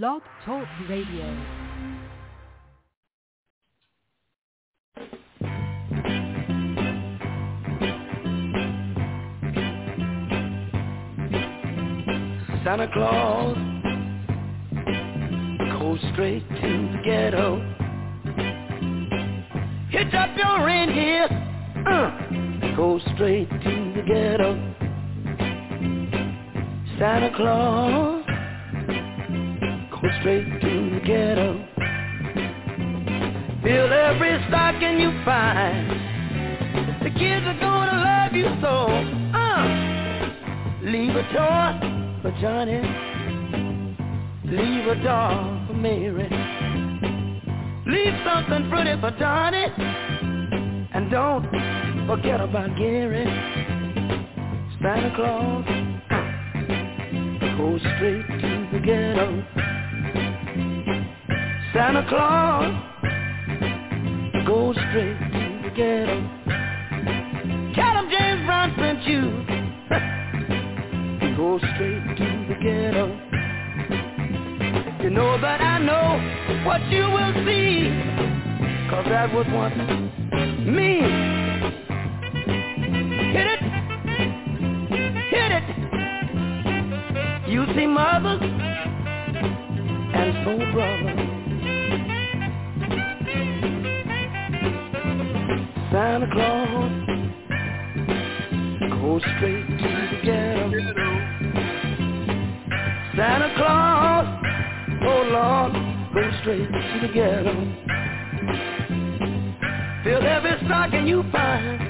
Blog Talk Radio. Santa Claus goes straight to the ghetto. Hitch up your reindeer, uh, go straight to the ghetto. Santa Claus go straight to the ghetto. Fill every stocking you find. The kids are gonna love you so. Uh, leave a toy for Johnny. Leave a doll for Mary. Leave something pretty for Johnny. And don't forget about Gary. Santa Claus go straight to the ghetto. Santa Claus go straight to the ghetto. Tell him James Brown sent you. go straight to the ghetto. You know that I know what you will see. Cause that was once me. Hit it. Hit it. You see mothers and soul brothers. Santa Claus go straight to the ghetto. Santa Claus, oh Lord, go straight to the ghetto. Fill every stocking you find.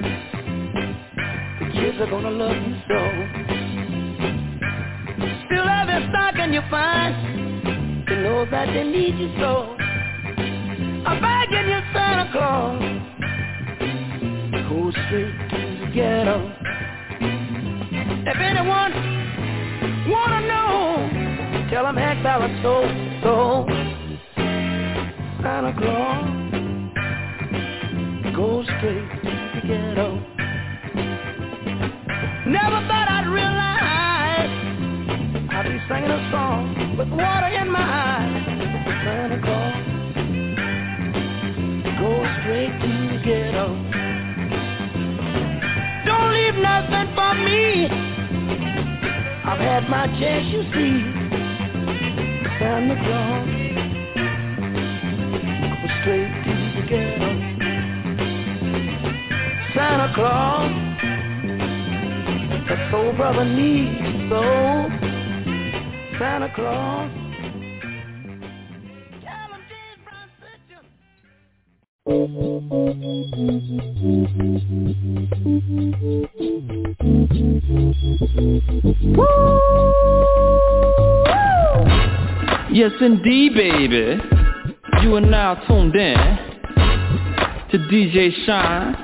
The kids are gonna love you so. Fill every stocking you find. They know that they need you so. I'm begging you, Santa Claus, go straight to the ghetto. If anyone wanna know, tell them Hank Ballard so, so. Santa Claus, go straight to the ghetto. Never thought I'd realize I'd be singing a song with water in my eyes. Santa Claus, go straight to the ghetto. Leave nothing for me. I've had my chance, you see. Santa Claus, go straight to the ghetto. Santa Claus, the soul brother needs so. Santa Claus. Yes, indeed, baby. You are now tuned in to DJ Shine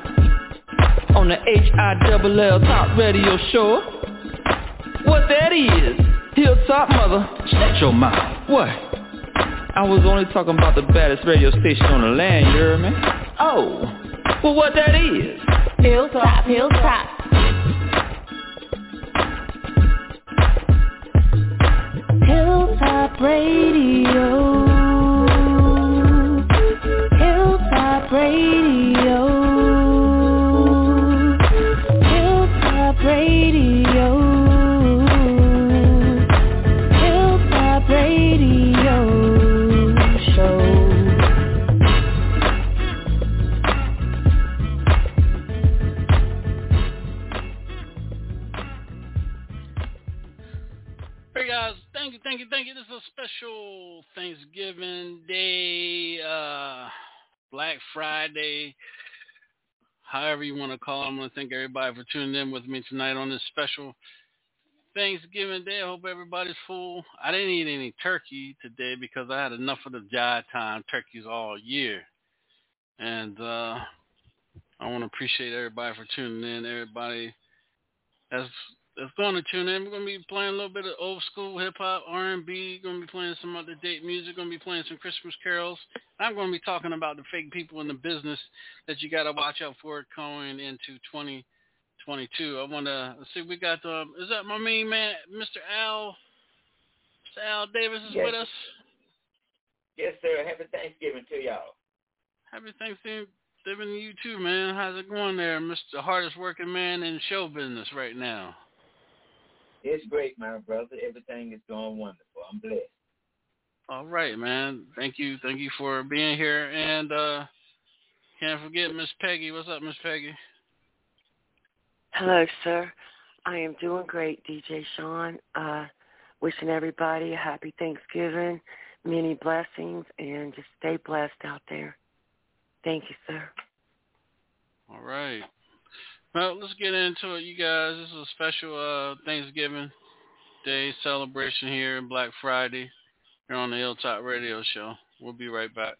on the H-I-double-L Top Radio Show. What that is, Hilltop Mother, shut your mouth. What? I was only talking about the baddest radio station on the land, you hear me? Oh, well what that is? Hilltop, Hilltop. Radio. Hilltop Radio. Hilltop Radio. Hilltop Radio Show. Hey guys, thank you, thank you, thank you. Special Thanksgiving Day, uh, Black Friday, however you want to call it. I'm going to thank everybody for tuning in with me tonight on this special Thanksgiving Day. I hope everybody's full. I didn't eat any turkey today because I had enough of the jive time turkeys all year. And uh, I want to appreciate everybody for tuning in. Everybody that's that's going to tune in. We're going to be playing a little bit of old school hip hop, R&B. Going to be playing some other date music. Going to be playing some Christmas carols. I'm going to be talking about the fake people in the business that you got to watch out for going into 2022. I want to see. We got um, is that my main man, Mr. Al? Mr. Al Davis is Yes. with us. Yes, sir. Happy Thanksgiving to y'all. Happy Thanksgiving to you too, man. How's it going there, Mr. Hardest working man in show business right now? It's great, my brother. Everything is going wonderful. I'm blessed. All right, man. Thank you. Thank you for being here. And uh can't forget Miss Peggy. What's up, Miss Peggy? Hello, sir. I am doing great, DJ Sean. Uh wishing everybody a happy Thanksgiving, many blessings, and just stay blessed out there. Thank you, sir. All right. Well, let's get into it, you guys. This is a special uh, Thanksgiving Day celebration here, Black Friday, here on the Hilltop Radio Show. We'll be right back.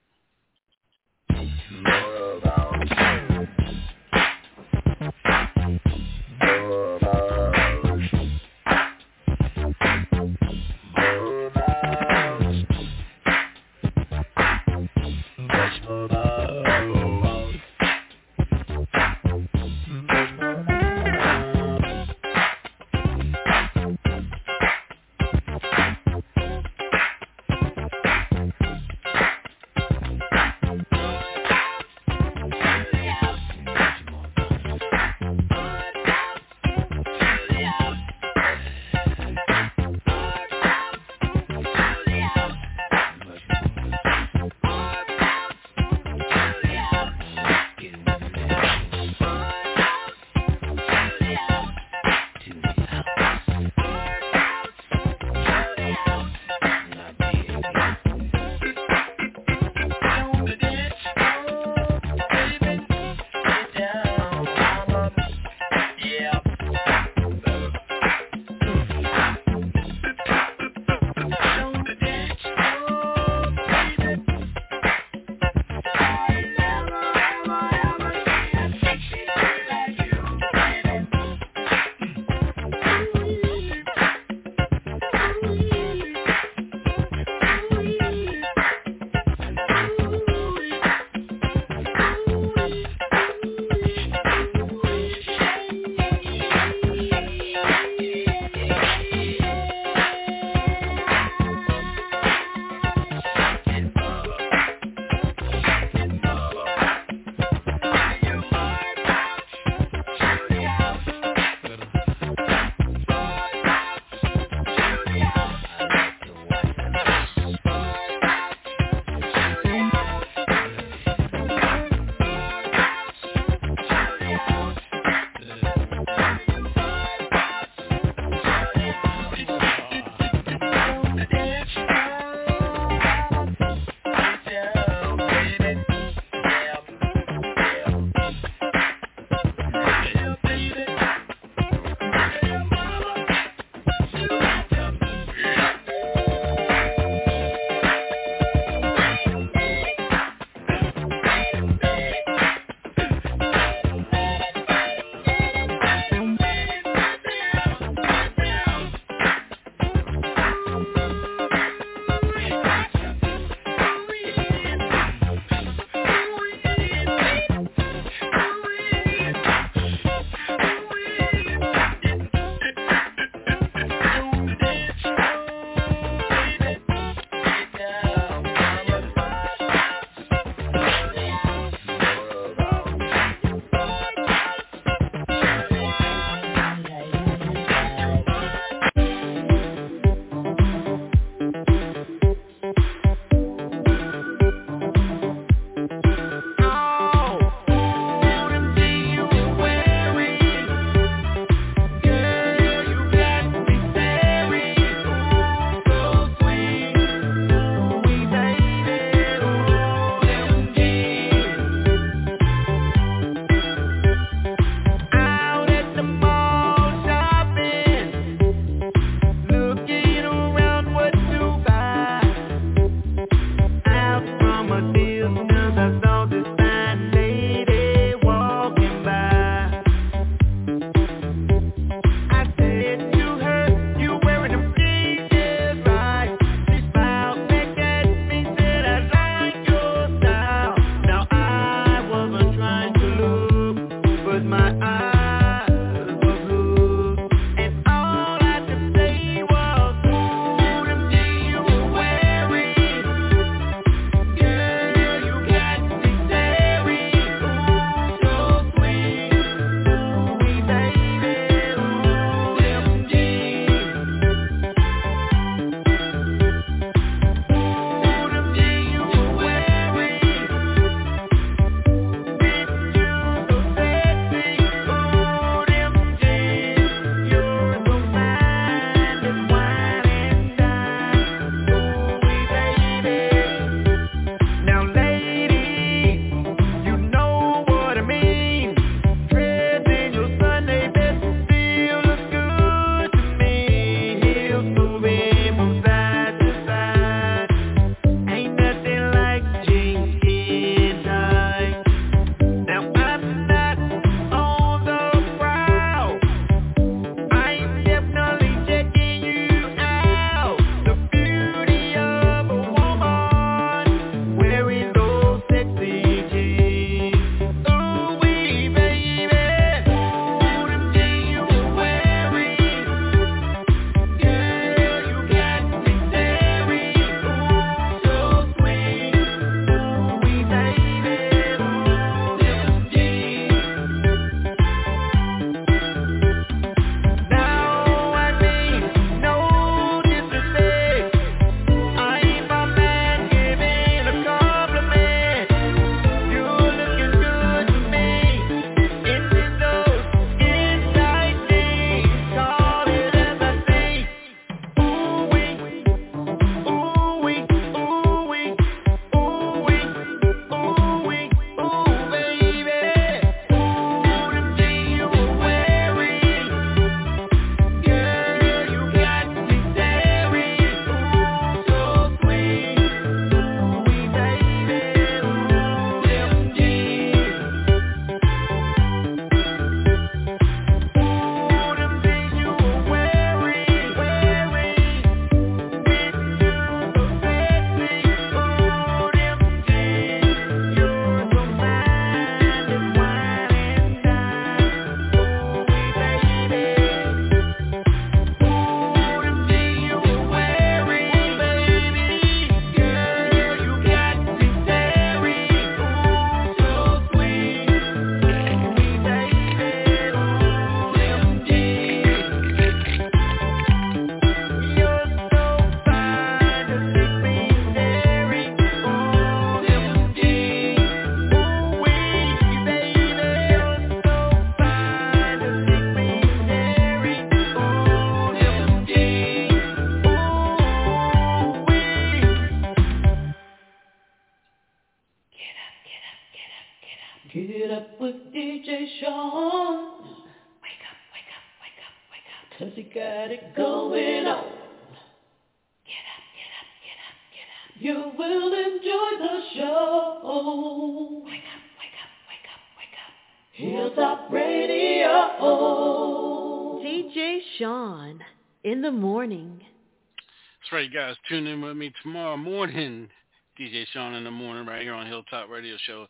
In the morning. That's right, guys. Tune in with me tomorrow morning. DJ Sean in the morning right here on Hilltop Radio Show.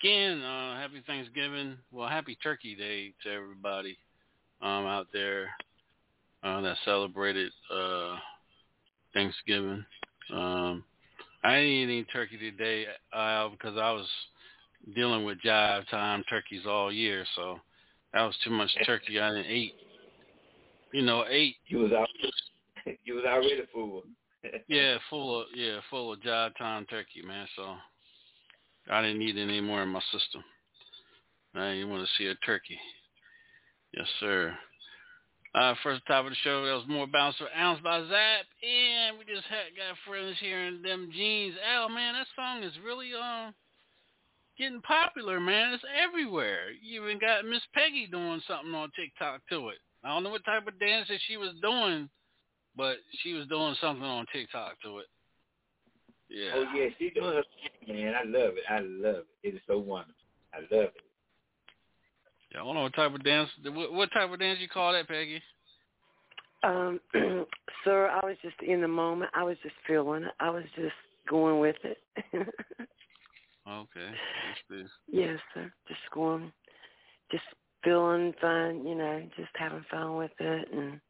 Again, uh, happy Thanksgiving. Well, happy Turkey Day to everybody um, out there uh, that celebrated uh, Thanksgiving. Um, I didn't eat any turkey today uh, because I was dealing with jive time turkeys all year, so that was too much turkey. I didn't eat. You know, eight. You was out. You was already full. yeah, full of yeah, full of jive time turkey, man. So I didn't need any more in my system. Now you want to see a turkey? Yes, sir. Uh, first top of the show, that was more bounce for ounce by Zapp, and we just had got friends here in them jeans. Al, man, that song is really um getting popular, man. It's everywhere. You even got Miss Peggy doing something on TikTok to it. I don't know what type of dance that she was doing, but she was doing something on TikTok to it. Yeah. Oh yeah, she doing her thing, man. I love it. I love it. It is so wonderful. I love it. Yeah, I don't know what type of dance. What, what type of dance you call that, Peggy? Um, sir, I was just in the moment. I was just feeling it. I was just going with it. okay. Yes, yes, sir. Just going, just feeling fun. You know, just having fun with it, and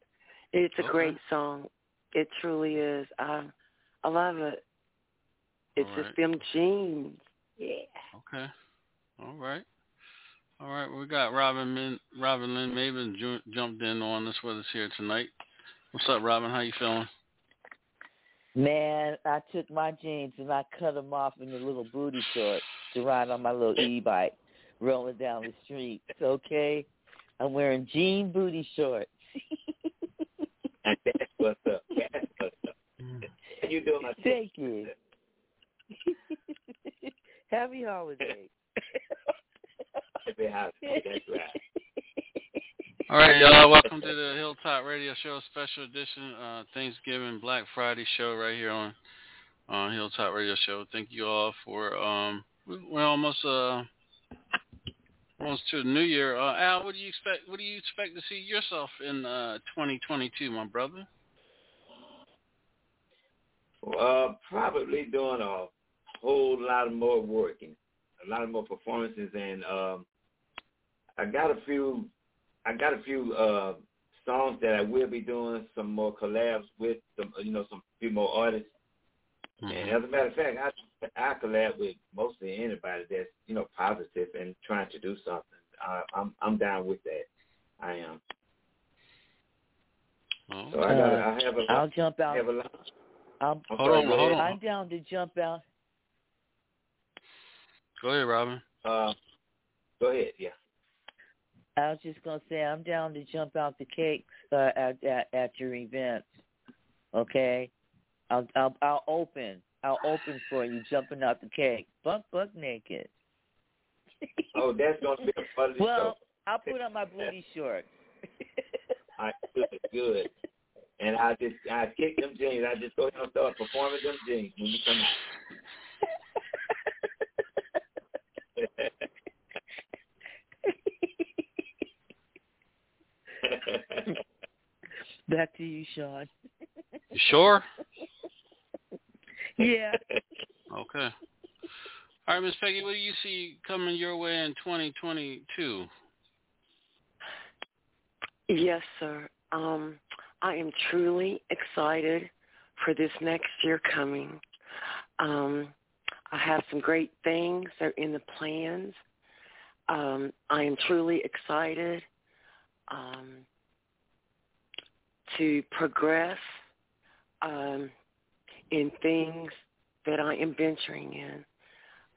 it's a Okay. great song. It truly is. I, I love it. It's All just them jeans. Yeah. Okay. All right. All right. We got Robin Min, Robin Lynn Maven ju- jumped in on us with us here tonight. What's up, Robin? How you feeling? Man, I took my jeans and I cut them off in the little booty shorts to ride on my little e-bike, rolling down the street. Okay, I'm wearing jean booty shorts. That's what's up. That's what's up. How you doing, my Thank you. Happy holidays. Happy holiday. That's right. All right, y'all. Welcome to the Hilltop Radio Show special edition, uh, Thanksgiving Black Friday show right here on on Hilltop Radio Show. Thank you all for um, we're almost uh almost to the new year. Uh, Al, what do you expect? What do you expect to see yourself in uh 2022, my brother? Uh, probably doing a whole lot of more working, a lot of more performances, and um, I got a few, I got a few uh, songs that I will be doing some more collabs with some, you know, some few more artists. And as a matter of fact, I I collab with mostly anybody that's you know positive and trying to do something. I, I'm I'm down with that. I am. Oh, So I got Uh, I have a I'll jump out. have a lot. I'm, I'm Hold sorry, on, hold on. I'm down to jump out. Go ahead, Robin. Uh, go ahead. Yeah. I was just gonna say I'm down to jump out the cakes uh, at, at at your events. Okay, I'll I'll I'll open. I'll open for you jumping out the cake, buck buck naked. Oh, that's gonna be a part of the well, show. I'll put on my booty shorts. All right, good, good. And I just I kick them jeans. I just go ahead and start performing them jeans when you come out. Back to you, Sean. You sure? Yeah. Okay. All right, Miss Peggy, what do you see coming your way in 2022? Yes, sir. Um, I am truly excited for this next year coming. Um, I have some great things that are in the plans. Um, I am truly excited um, to progress um, in things that I am venturing in.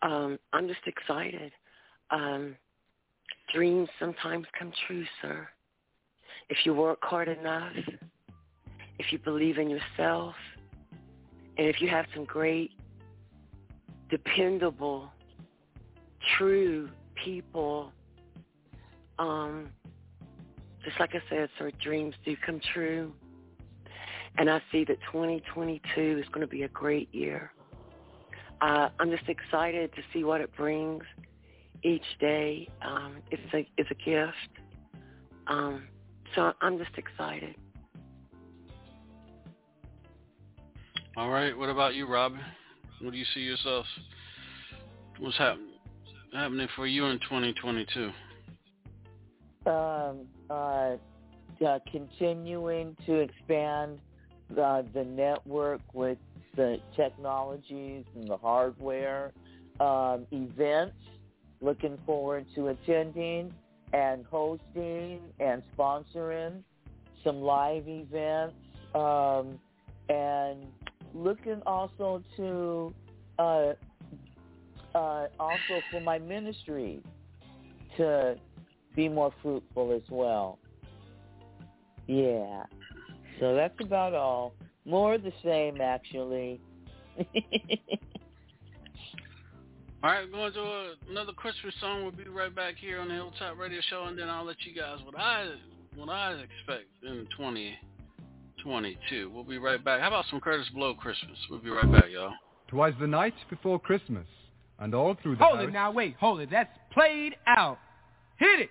Um, I'm just excited. Um, dreams sometimes come true, sir if you work hard enough, if you believe in yourself, and if you have some great, dependable, true people, um, just like I said, so dreams do come true. And I see that 2022 is going to be a great year. Uh, I'm just excited to see what it brings each day. Um, it's a it's a gift. Um, so I'm just excited. All right. What about you, Robin? What do you see yourself? What's happening happening for you in 2022? Um, uh, uh, continuing to expand uh, the network with the technologies and the hardware, um, events. Looking forward to attending and hosting and sponsoring some live events, um, and looking also to uh, uh, also for my ministry to be more fruitful as well. Yeah. So that's about all. More the same, actually. all right, going to a, another Christmas song. We'll be right back here on the Hilltop Radio Show, and then I'll let you guys what I what I expect in 2022. We'll be right back. How about some Kurtis Blow Christmas? We'll be right back, y'all. Twas the night before Christmas, and all through the Hold house... it now, wait, hold it. That's played out. Hit it!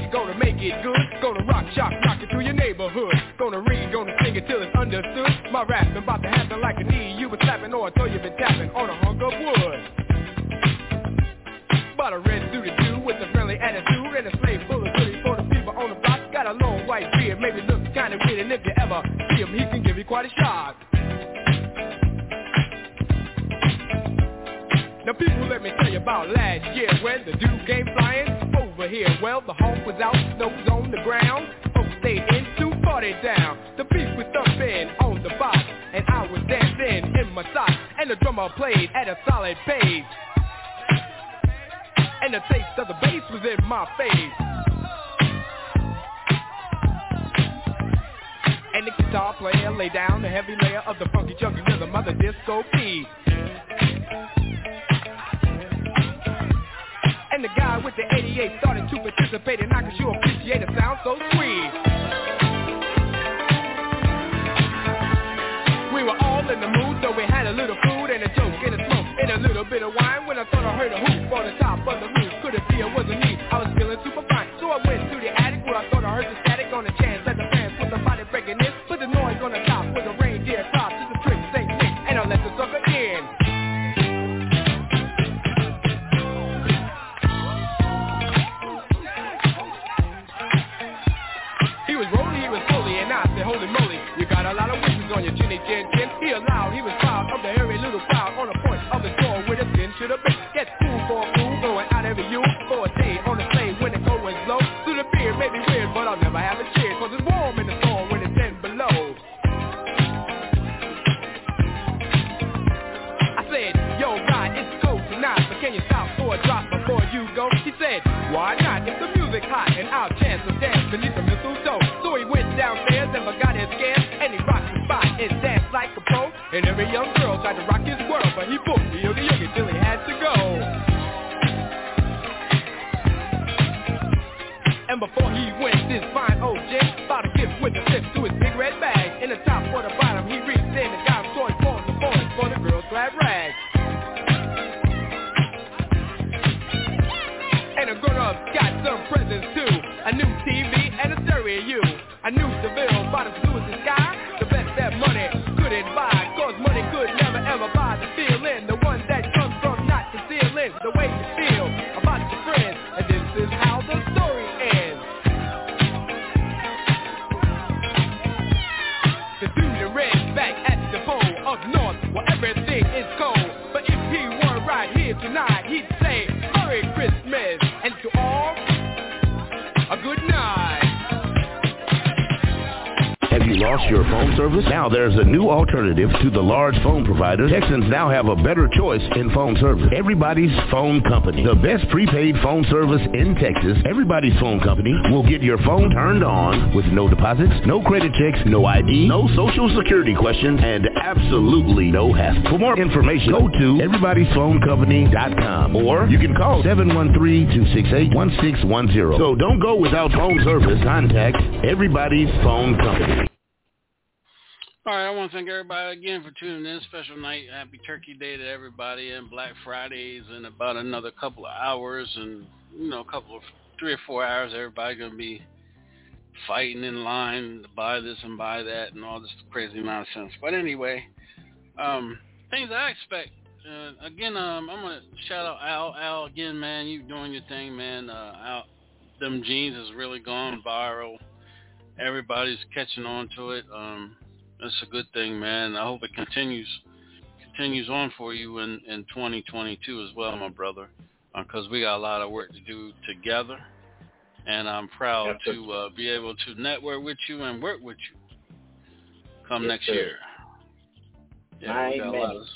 gonna make it good. Gonna rock, shock, rock it through your neighborhood. Gonna read, gonna sing it till it's understood. My rapping about to happen like a knee you been slapping or I throw you been tapping on a hunk of wood. But a red suited dude with a friendly attitude and a slave full of goodies for the people on the block. Got a long white beard, maybe looks kinda weird, and if you ever see him, he can give you quite a shock. Now people, let me tell you about last year when the dude came flying oh, over here. Well, the hawk was out, snow was on the ground. Folks stayed in to party down. The beat was thumping on the box, and I was dancing in my socks. And the drummer played at a solid pace. And the taste of the bass was in my face. And the guitar player laid down the heavy layer of the funky chunky rhythm of the disco beat. And the guy with the 88 started to participate and I could sure appreciate a sound so sweet. We were all in the mood, so we had a little food and a joke and a smoke and a little bit of wine. When I thought I heard a hoop on the top of the roof, could it be it wasn't me? I was service? Now there's a new alternative to the large phone providers. Texans now have a better choice in phone service. Everybody's Phone Company. The best prepaid phone service in Texas. Everybody's Phone Company will get your phone turned on with no deposits, no credit checks, no ID, no social security questions, and absolutely no hassle. For more information, go to everybody'sphonecompany.com or you can call 713-268-1610. So don't go without phone service. Contact Everybody's Phone Company. To thank everybody again for tuning in. Special night, happy Turkey Day to everybody, and Black Fridays in about another couple of hours, and you know, a couple of three or four hours. Everybody gonna be fighting in line to buy this and buy that, and all this crazy nonsense. But anyway, um, things I expect. Uh, again, um, I'm gonna shout out Al. Al again, man. You doing your thing, man. Uh, Al, them jeans has really gone viral. Everybody's catching on to it. Um, that's a good thing, man. I hope it continues continues on for you in, in 2022 as well, my brother, because uh, we got a lot of work to do together. And I'm proud to uh, be able to network with you and work with you come Yes, next sir. year. Yeah, we got a lot Amen. of,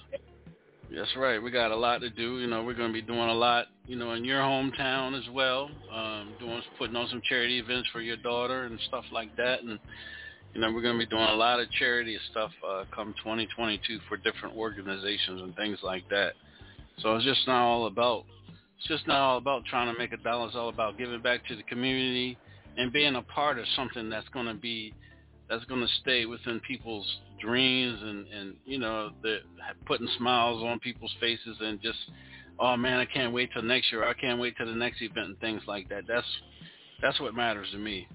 that's right. We got a lot to do. You know, we're going to be doing a lot, you know, in your hometown as well. Um, doing putting on some charity events for your daughter and stuff like that. And you know, we're going to be doing a lot of charity stuff uh, come 2022 for different organizations and things like that. So it's just not all about it's just not all about trying to make a dollar. It's all about giving back to the community and being a part of something that's going to be that's going to stay within people's dreams and and you know the putting smiles on people's faces and just oh man I can't wait till next year I can't wait till the next event and things like that that's that's what matters to me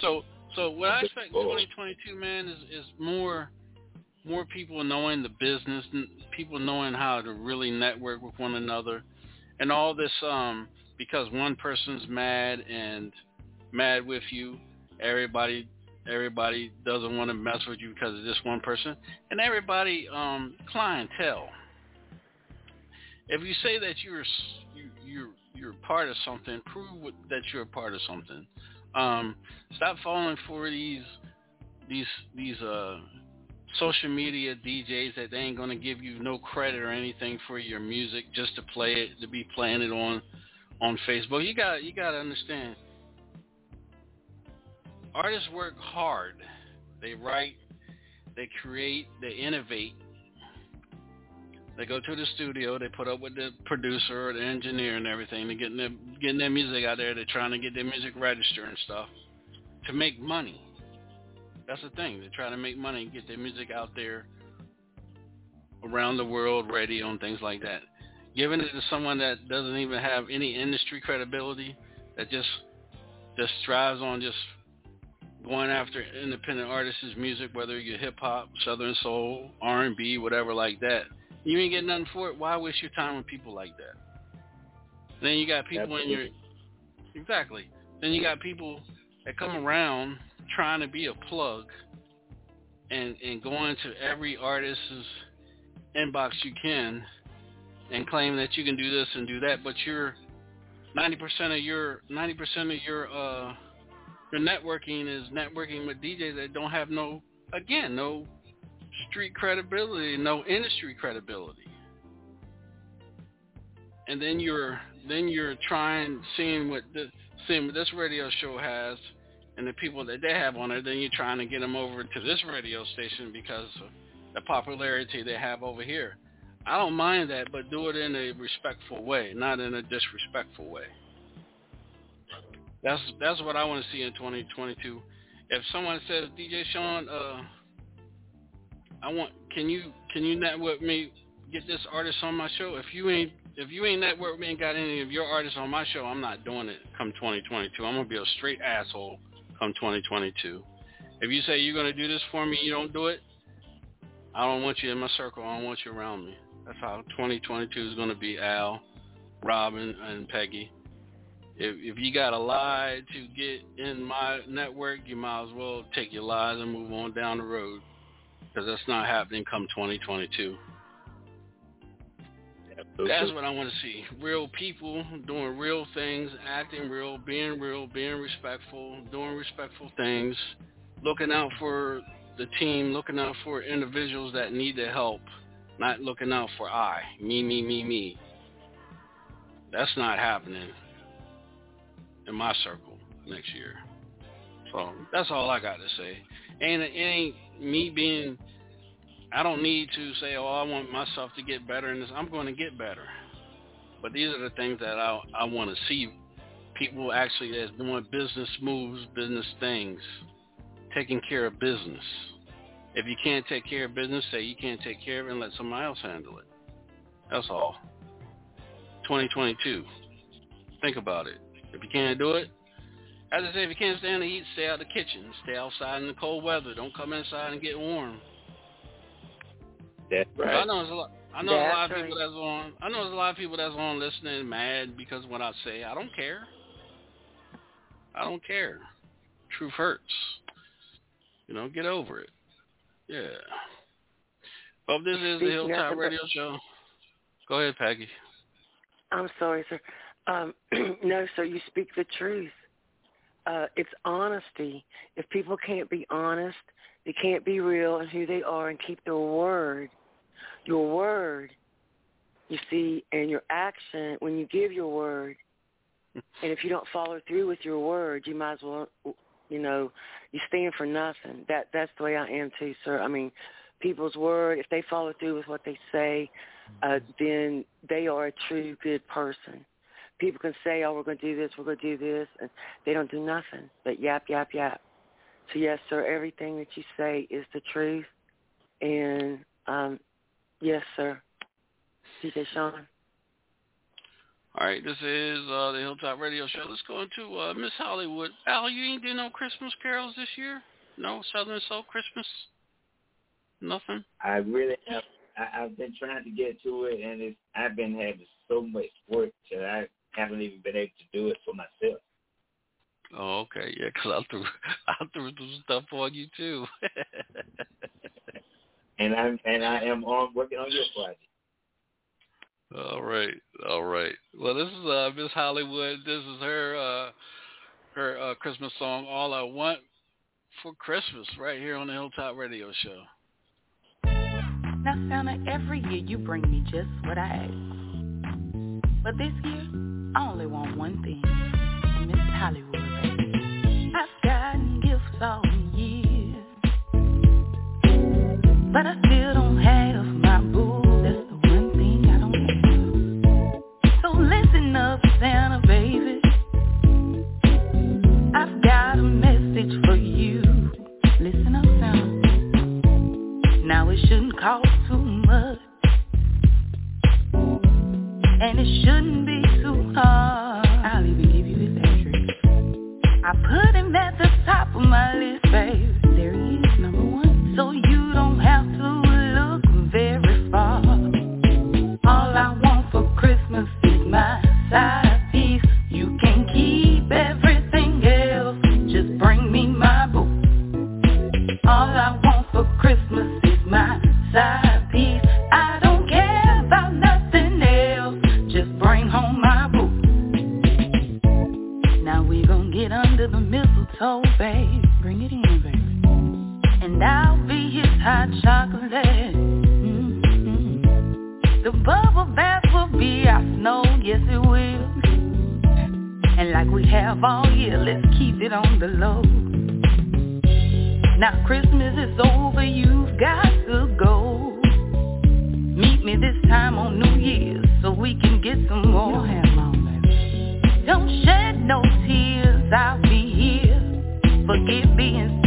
so so what I expect in 2022 man is is more more people knowing the business people knowing how to really network with one another. And all this um because one person's mad and mad with you everybody everybody doesn't want to mess with you because of this one person. And everybody um clientele. If you say that you're you, you're you're part of something prove that you're a part of something um stop falling for these these these uh social media DJs that they ain't gonna give you no credit or anything for your music just to play it to be playing it on on Facebook. You got you got to understand. Artists work hard. They write, they create, they innovate. They go to the studio. They put up with the producer the engineer and everything. They're getting their getting their music out there. They're trying to get their music registered and stuff to make money. That's the thing. They're trying to make money and get their music out there around the world, radio and things like that. Giving it to someone that doesn't even have any industry credibility, that just just strives on just going after independent artists' music, whether you're hip hop, southern soul, R and B, whatever like that. You ain't getting nothing for it. Why waste your time with people like that? Then you got people in your exactly. Then you got people that come around trying to be a plug and and going to every artist's inbox you can and claim that you can do this and do that, but you're ninety percent of your ninety percent of your uh your networking is networking with DJs that don't have no again no street credibility, no industry credibility. And then you're then you're trying seeing what this seeing what this radio show has and the people that they have on it, then you're trying to get them over to this radio station because of the popularity they have over here. I don't mind that, but do it in a respectful way, not in a disrespectful way. That's that's what I want to see in 2022. If someone says, DJ Sean, uh, I want, can you can you network me, get this artist on my show? If you ain't if you ain't networked me and got any of your artists on my show, I'm not doing it. Come 2022, I'm gonna be a straight asshole. Come 2022, if you say you're gonna do this for me, you don't do it. I don't want you in my circle. I don't want you around me. That's how 2022 is gonna be. Al, Robin, and Peggy. If if you got a lie to get in my network, you might as well take your lies and move on down the road, because that's not happening come 2022. That's what I want to see. Real people doing real things, acting real, being real, being respectful, doing respectful things, looking out for the team, looking out for individuals that need the help, not looking out for I, me, me, me, me. That's not happening in my circle next year. So that's all I got to say. And it ain't me being. I don't need to say, oh, I want myself to get better in this. I'm going to get better. But these are the things that I I want to see people actually that's doing business moves, business things, taking care of business. If you can't take care of business, say you can't take care of it and let somebody else handle it. That's all. 2022. Think about it. If you can't do it, as I say, if you can't stand the heat, stay out of the kitchen. Stay outside in the cold weather. Don't come inside and get warm. That's right. I know there's a lot. I know a lot of people that's on. I know there's a lot of people that's on listening mad because what I say. I don't care. I don't care. Truth hurts. You know, get over it. Yeah. Well, this is the Hilltop Radio Show. Go ahead, Peggy. I'm sorry, sir. Um, no, sir, you speak the truth. Uh, it's honesty. If people can't be honest, they can't be real and who they are and keep their word. Your word, you see, and your action, when you give your word, and if you don't follow through with your word, you might as well, you know, you stand for nothing. That that's the way I am too, sir. I mean, people's word, if they follow through with what they say, uh, then they are a true good person. People can say, "Oh, we're going to do this, we're going to do this," and they don't do nothing but yap, yap, yap. So yes, sir, everything that you say is the truth, and um, yes, sir, DJ Sean. All right, this is uh, the Hilltop Radio Show. Let's go into uh, Miss Hollywood. Al, you ain't doing no Christmas carols this year? No Southern Soul Christmas? Nothing? I really have. I, I've been trying to get to it, and it's, I've been having so much work that I haven't even been able to do it for myself. Oh, okay, yeah, because I threw I threw some stuff on you too. and I'm and I am on working on your project. All right, all right. Well, this is uh, Miss Hollywood. This is her uh, her uh, Christmas song, "All I Want for Christmas," right here on the Hilltop Radio Show. Now, Santa, every year you bring me just what I ask, but this year I only want one thing, Miss Hollywood, baby. I've gotten gifts all year, but I still don't have my boo. That's the one thing I don't have. So listen up, Santa baby. I've got a message for you. Listen up, Santa. Now it shouldn't cost too much. And it shouldn't my have all year, let's keep it on the low. Now Christmas is over, you've got to go. Meet me this time on New Year's so we can get some more. Don't have. Don't shed no tears, I'll be here. Forget being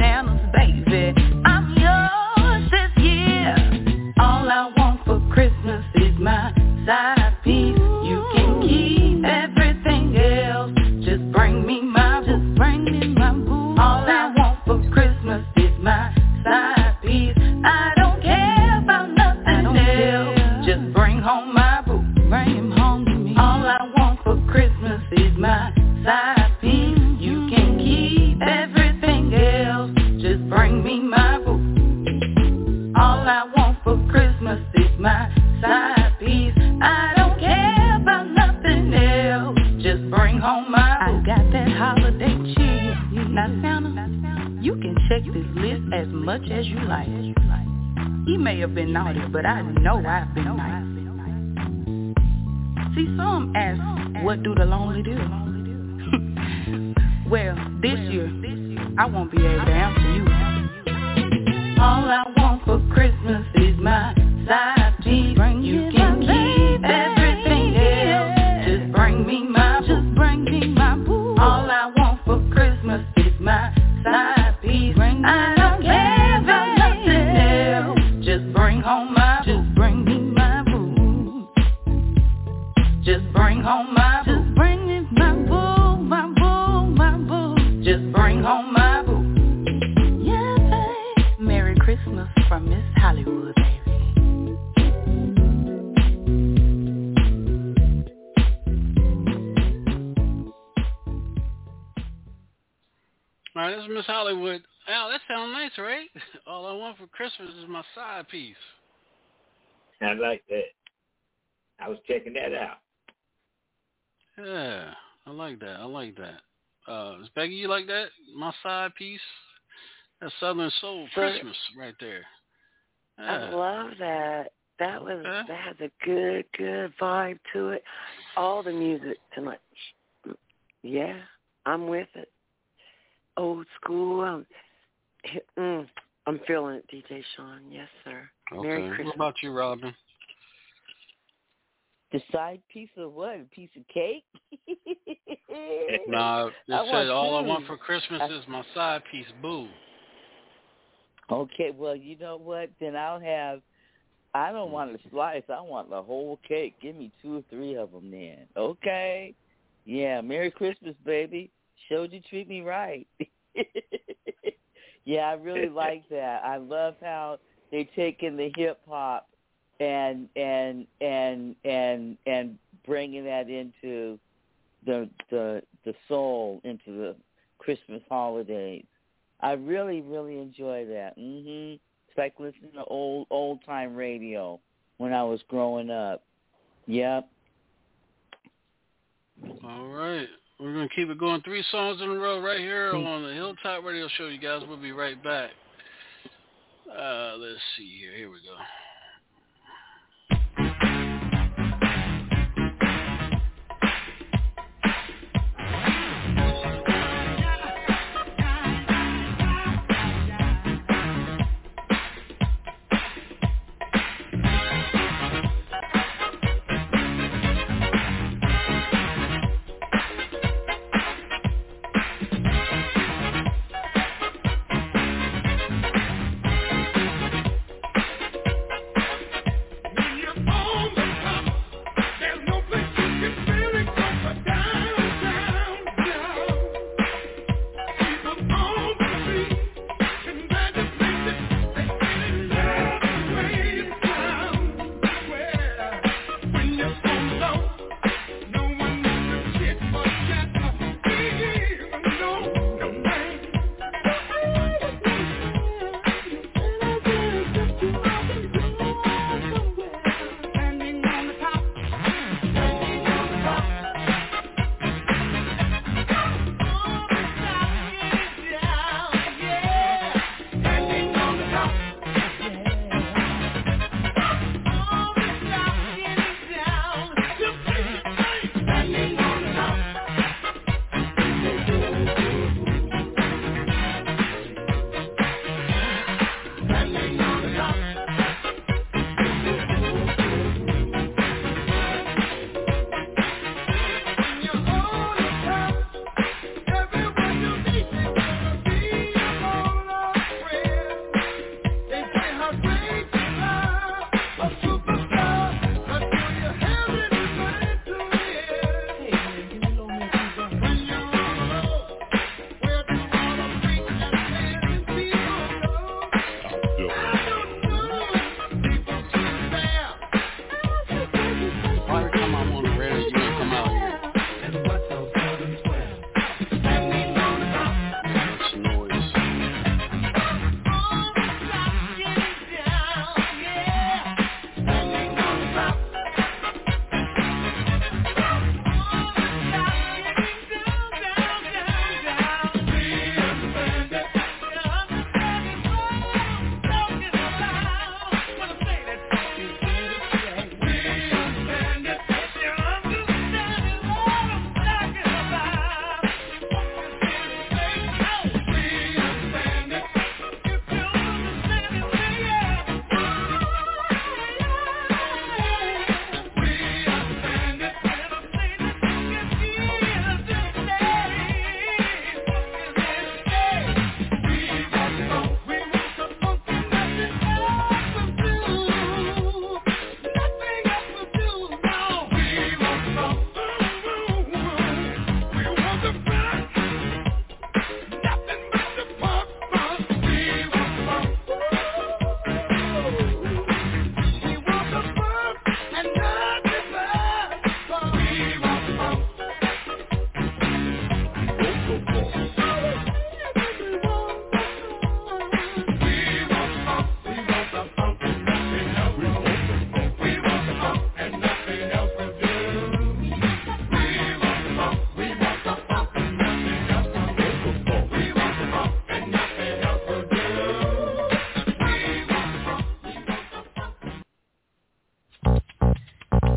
much as you like. He may have been naughty, but I know I've been nice. See, some ask, what do the lonely do? well, this year, I won't be that. I like that. Uh, is Becky, you like that? My side piece? That Southern Soul. Christmas right there. I love that. That was Okay. that has a good, good vibe to it. All the music tonight. Yeah, I'm with it. Old school. Um, mm, I'm feeling it, DJ Sean. Yes, sir. Merry Christmas. What about you, Robin? The side piece of what? A piece of cake? Nah, it I said all I want for Christmas I- is my side piece. Boo. Okay, well, you know what? Then I'll have. I don't want a slice. I want the whole cake. Give me two or three of them then. Okay. Yeah. Merry Christmas, baby. Showed you treat me right. yeah, I really like that. I love how they take in the hip hop and and and and and bringing that into the the the soul into the Christmas holidays. I really, really enjoy that. Mhm. It's like listening to old old time radio when I was growing up. Yep. All right. We're going to keep it going. Three songs in a row right here Hmm. on the Hilltop Radio Show, you guys. We'll be right back. Uh, let's see here. Here we go.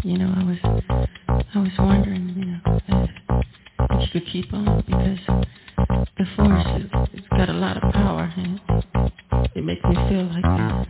you know, I was I was wondering, you know, if, if you could keep on because the force has got a lot of power and it makes me feel like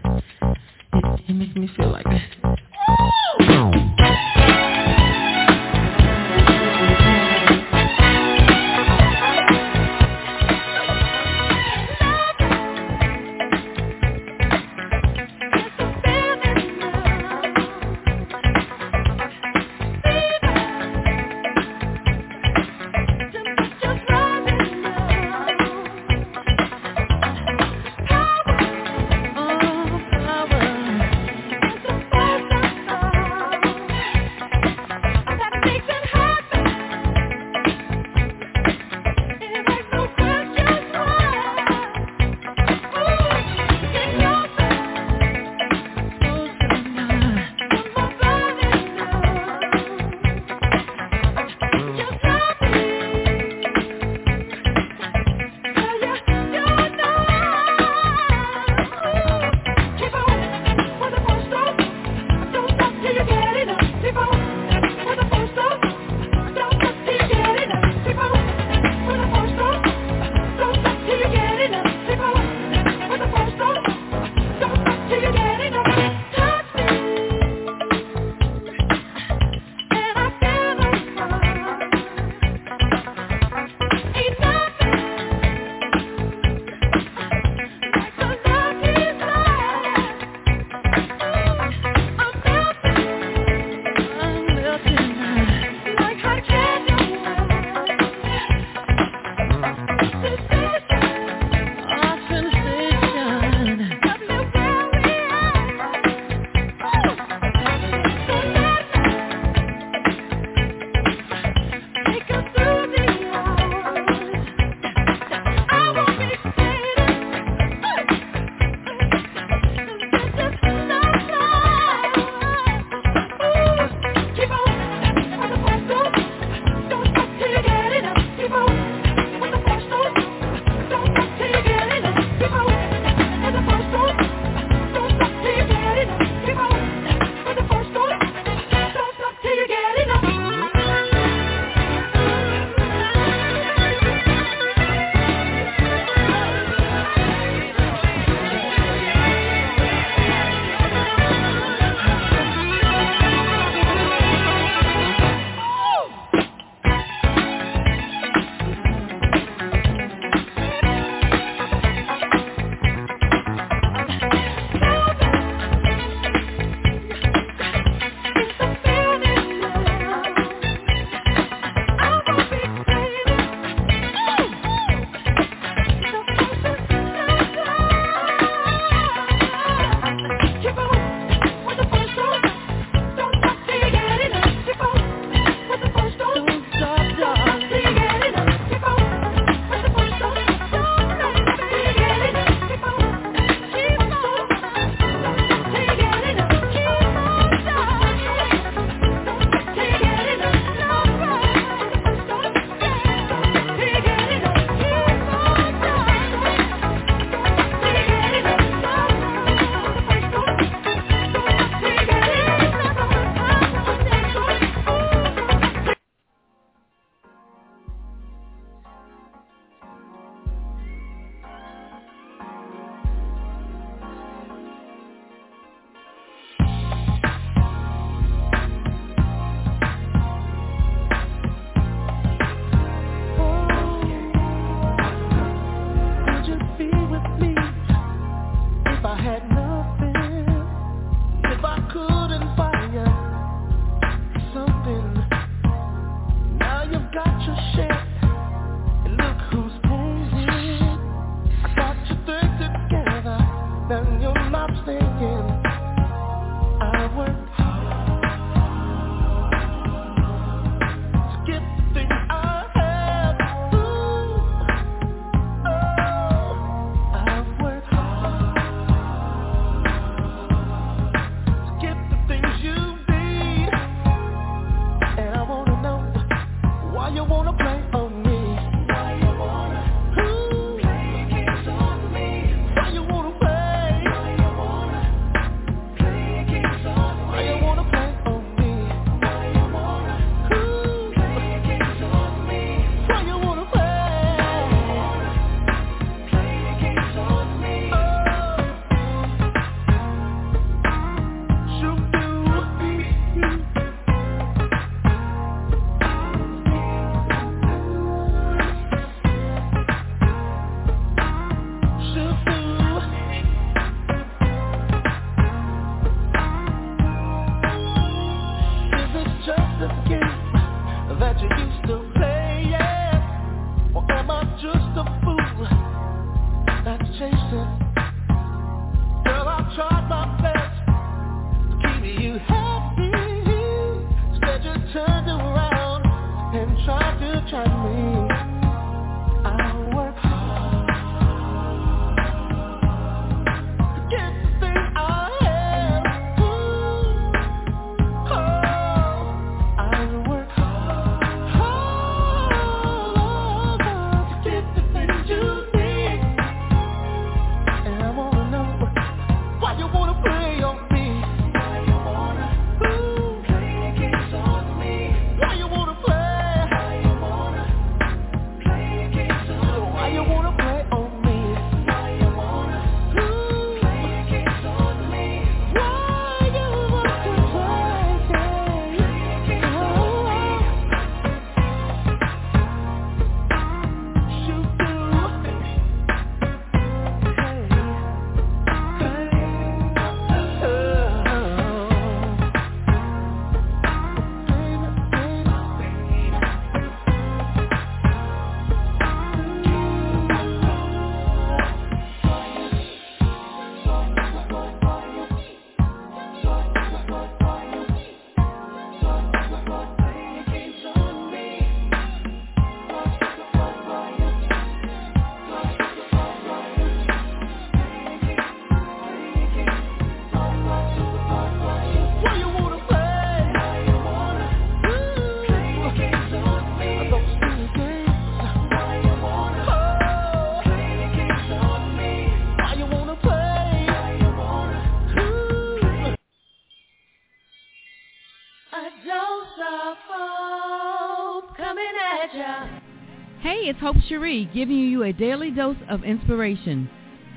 Hope Cherie giving you a daily dose of inspiration.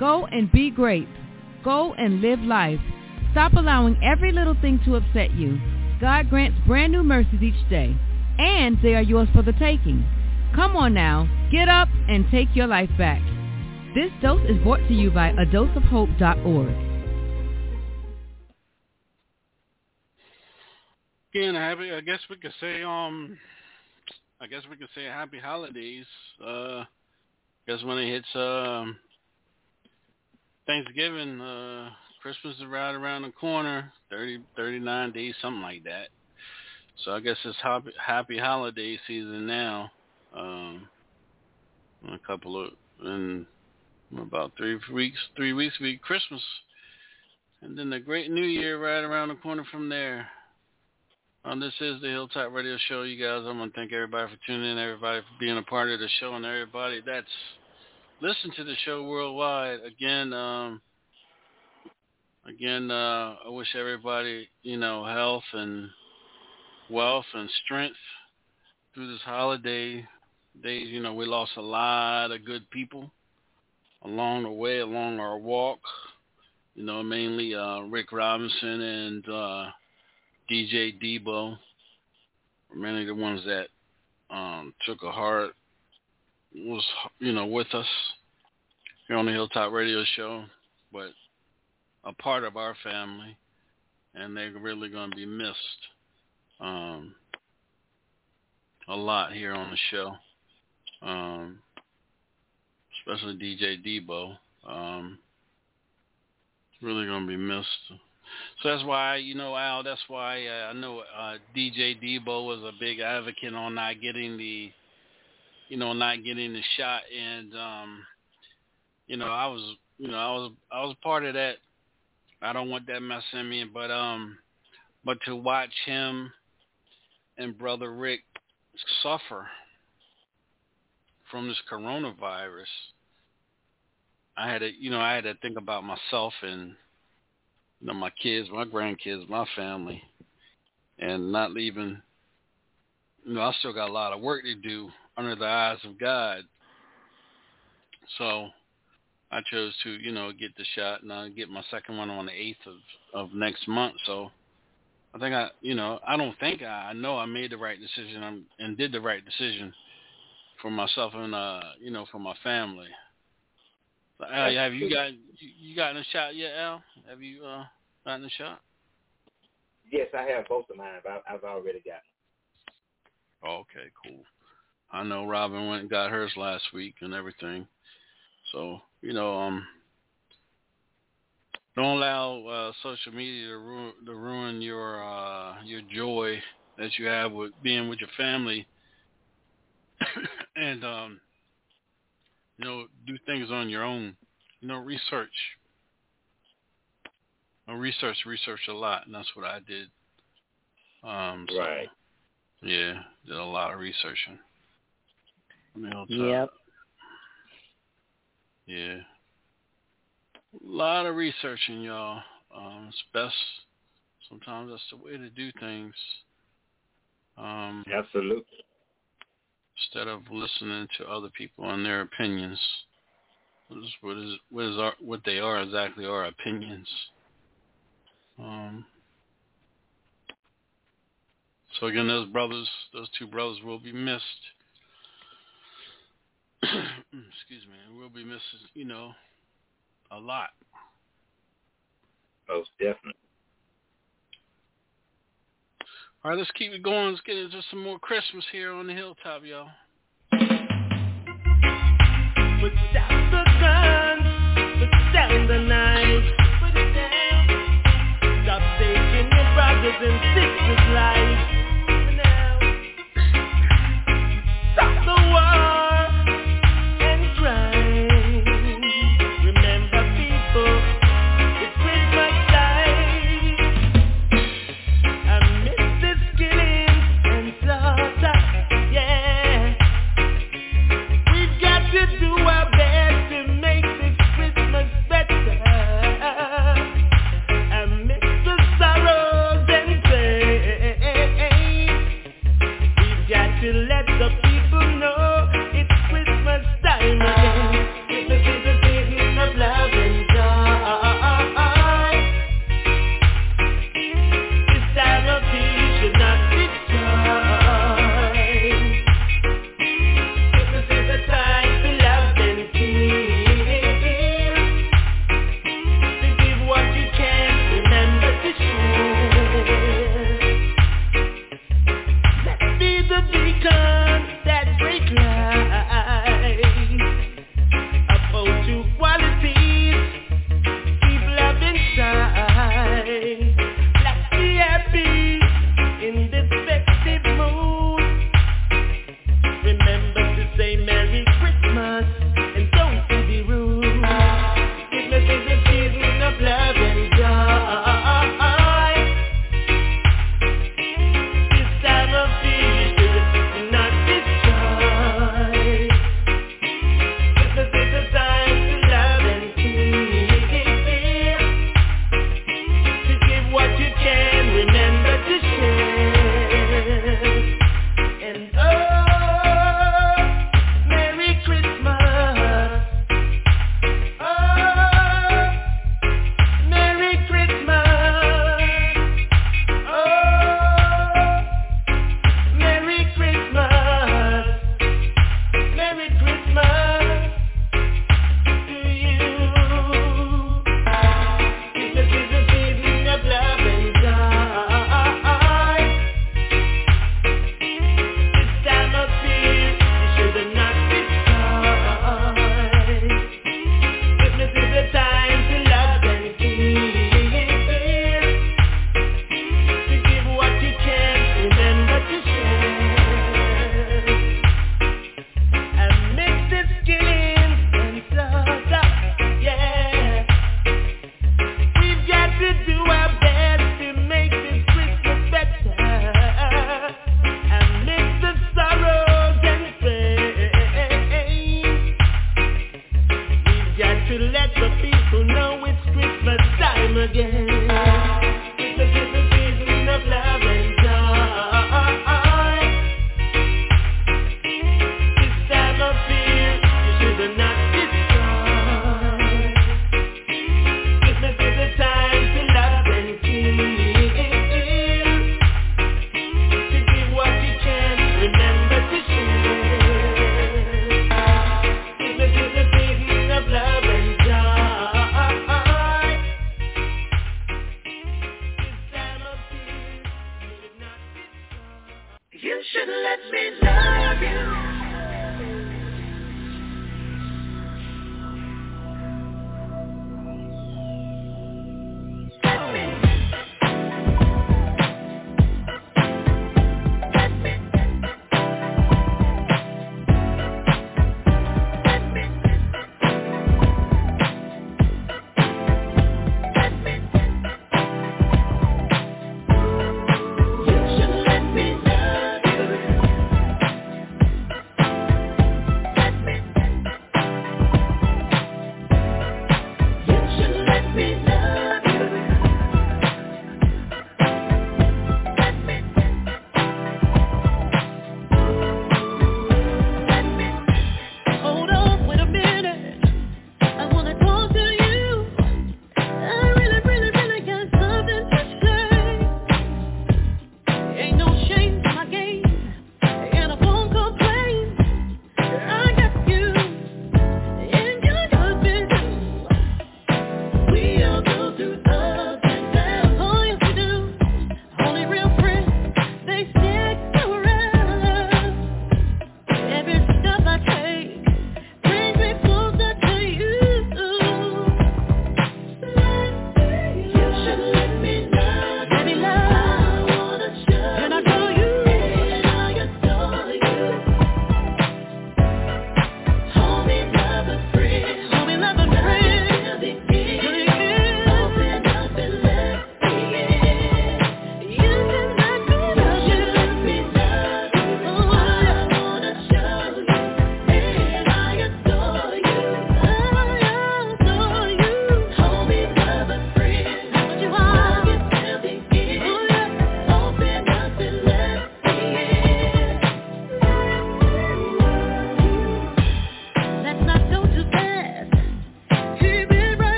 Go and be great. Go and live life. Stop allowing every little thing to upset you. God grants brand new mercies each day, and they are yours for the taking. Come on now, get up and take your life back. This dose is brought to you by adoseofhope.org. Again. I guess we could say um, I guess we could say happy holidays. Uh, guess when it hits um, Thanksgiving, uh, Christmas is right around the corner, 30, 39 days, something like that. So I guess it's happy, happy holiday season now. Um, a couple of in about three weeks, three weeks will be Christmas, and then the Great New Year right around the corner from there. Um, this is the Hilltop Radio Show, you guys. I'm gonna thank everybody for tuning in, everybody for being a part of the show, and everybody that's listened to the show worldwide. Again, um, again, uh, I wish everybody, you know, health and wealth and strength through this holiday days. You know, we lost a lot of good people along the way, along our walk. You know, mainly uh, Rick Robinson and uh, DJ Debo mainly the ones that um, took a hard was you know with us here on the Hilltop Radio Show, but a part of our family, and they're really going to be missed um, a lot here on the show, um, especially DJ Debo. Um, really going to be missed. So that's why, you know, Al, that's why uh, I know uh, DJ Debo was a big advocate on not getting the, you know, not getting the shot. And, um, you know, I was, you know, I was, I was part of that. I don't want that mess in me, but, um, but to watch him and brother Rick suffer from this coronavirus, I had to, you know, I had to think about myself and know, my kids, my grandkids, my family, and not leaving. You know, I still got a lot of work to do under the eyes of God. So I chose to, you know, get the shot, and I get my second one on the eighth of of next month. So I think I, you know, I don't think I, I know I made the right decision I'm, and did the right decision for myself and uh, you know, for my family. Al, have you got you, gotten a shot yet, Al? Have you uh, gotten a shot? Yes, I have both of mine. I've, I've already got. Okay, cool. I know Robin went and got hers last week and everything. So you know, um, don't allow uh, social media to ruin, to ruin your uh, your joy that you have with being with your family, and um, you know, do things on your own. You know, research. I research, research a lot, and that's what I did. Um, so, right. Yeah, did a lot of researching. Yep. Yeah. A lot of researching, y'all. Um, it's best. Sometimes that's the way to do things. Um, Absolutely instead of listening to other people and their opinions. What is what is our, what they are exactly are opinions. Um, so again, those brothers, those two brothers, will be missed. Excuse me, we will be missed. You know, a lot. Most definitely. All right, let's keep it going. Let's get into some more Christmas here on the hilltop, y'all. Without the guns, without the knives, stop taking your brothers and sisters' lives.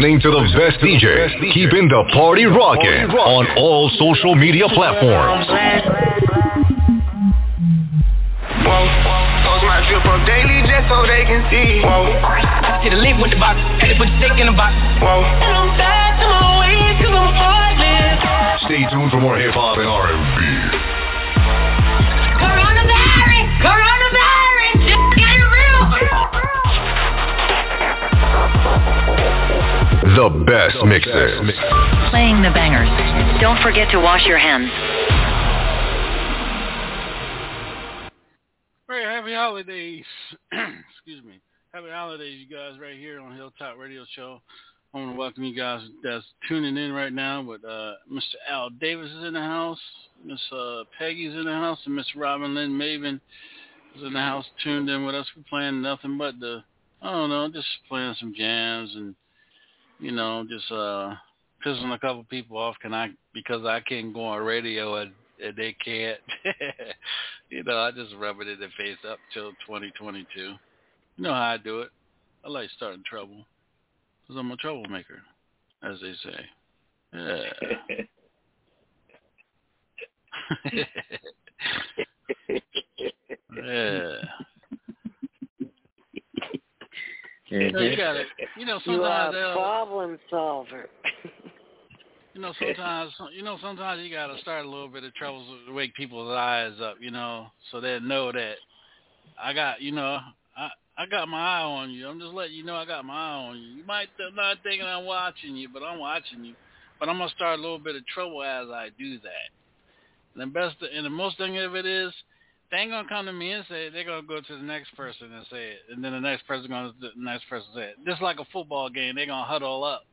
Listening to the best DJ, keeping the party rocking on all social media platforms. Whoa, post my drip up daily just so they can see. Whoa, hit a link with the box, had to put the stick in the box. Whoa, and I'm back to my ways cause I'm heartless. Stay tuned for more hip hop and R&B. Coronavirus, coronavirus, just get real. The best mixes. Playing the bangers. Don't forget to wash your hands. Very happy holidays. Excuse me. Happy holidays, you guys, right here on Hilltop Radio Show. I want to welcome you guys that's tuning in right now. with uh, Mr. Al Davis is in the house, Miss uh, Peggy's in the house, and Miss Robin Lynn Maven is in the house, tuned in with us. We're playing nothing but the, I don't know, just playing some jams and, you know, just uh, pissing a couple people off. Can I because I can't go on radio and, and they can't. you know, I just rub it in their face up till 2022. You know how I do it. I like starting trouble because I'm a troublemaker, as they say. Yeah. yeah. You know, you got it. You know, You are a uh, problem solver. You know, sometimes you know sometimes you gotta start a little bit of trouble to wake people's eyes up, you know, so they know that I got, you know, I I got my eye on you. I'm just letting you know I got my eye on you. You might th- not thinking I'm watching you, but I'm watching you. But I'm gonna start a little bit of trouble as I do that. And the best and the most thing of it is they ain't gonna come to me and say it. They're gonna go to the next person and say it, and then the next person gonna the next person say it. Just like a football game, they're gonna huddle up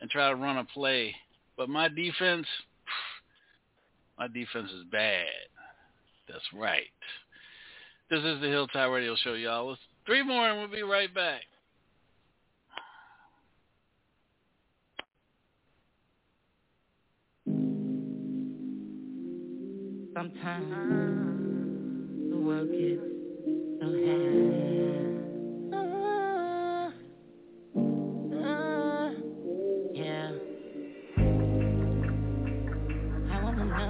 and try to run a play. But my defense, my defense is bad. That's right. This is the Hilltop Radio Show, y'all. Three more and we'll be right back. Sometimes I wanna know.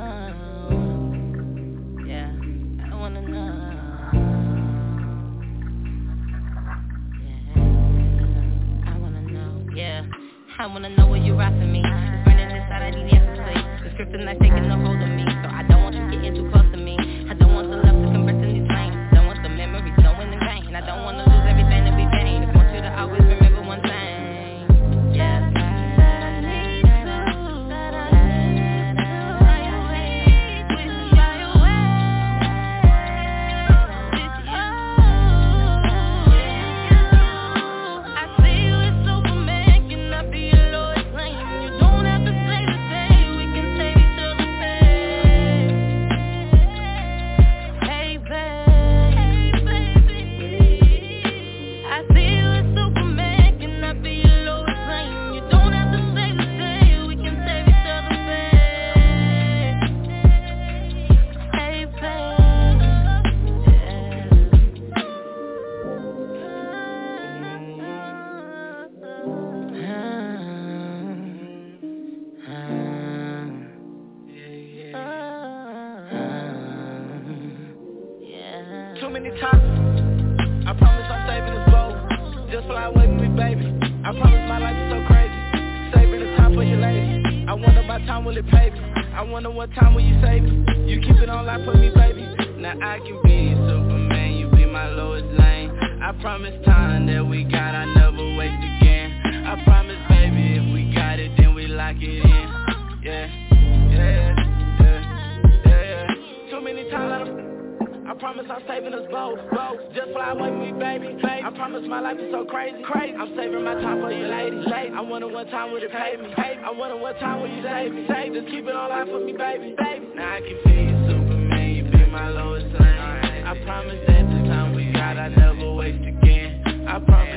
Yeah, I wanna know. Yeah, I wanna know. Yeah, I wanna know you're after me. It's burning inside, I need. The not taking a hold of me, so I don't want you getting too close to me. I don't want the love to convert to these flames. Don't want the memories going in vain. I don't wanna lose everything I promise I'm saving us both, both. Just fly away with me, baby, baby. I promise my life is so crazy, crazy. I'm saving my time for you, lady, lady. I wonder what time would it pay me, pay me. I wonder what time will you save me, save. Just keep it on life for me, baby, baby. Now I can feel you, Superman. You be my lowest lane. I promise that the time we got, I never waste again. I promise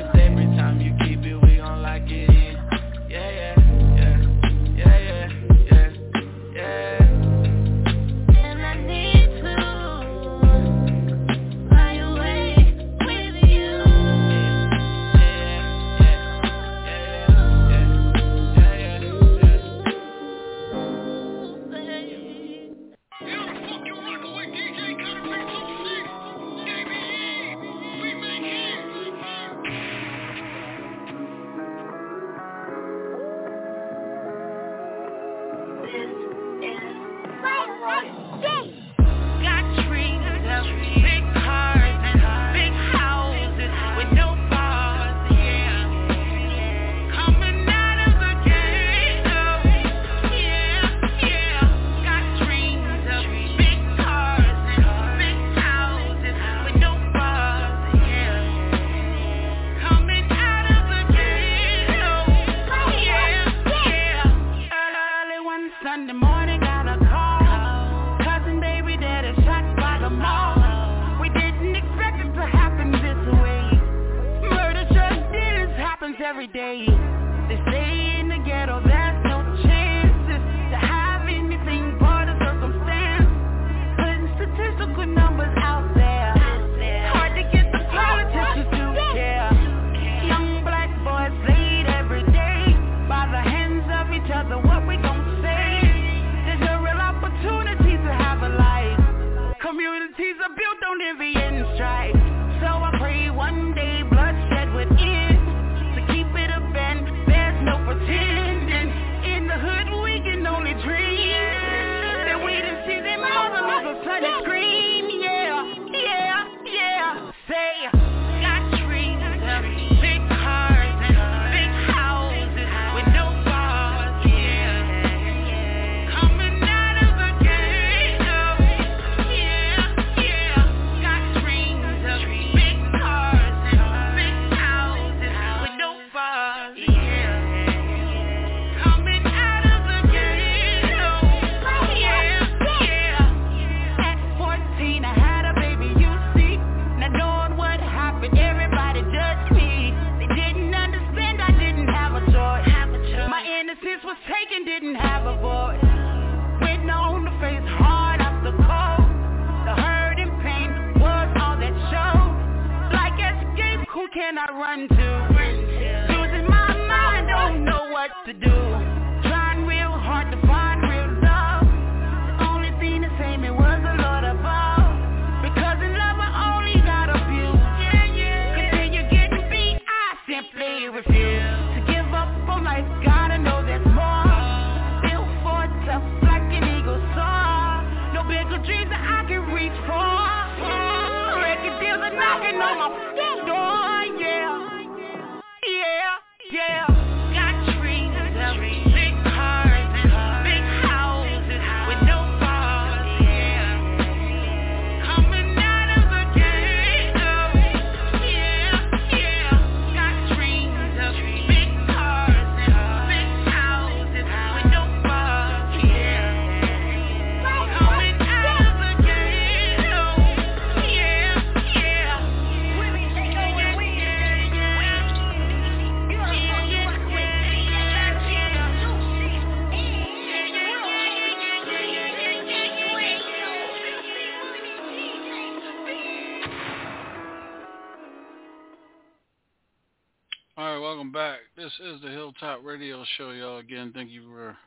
the Hilltop Radio Show, y'all. Again, thank you for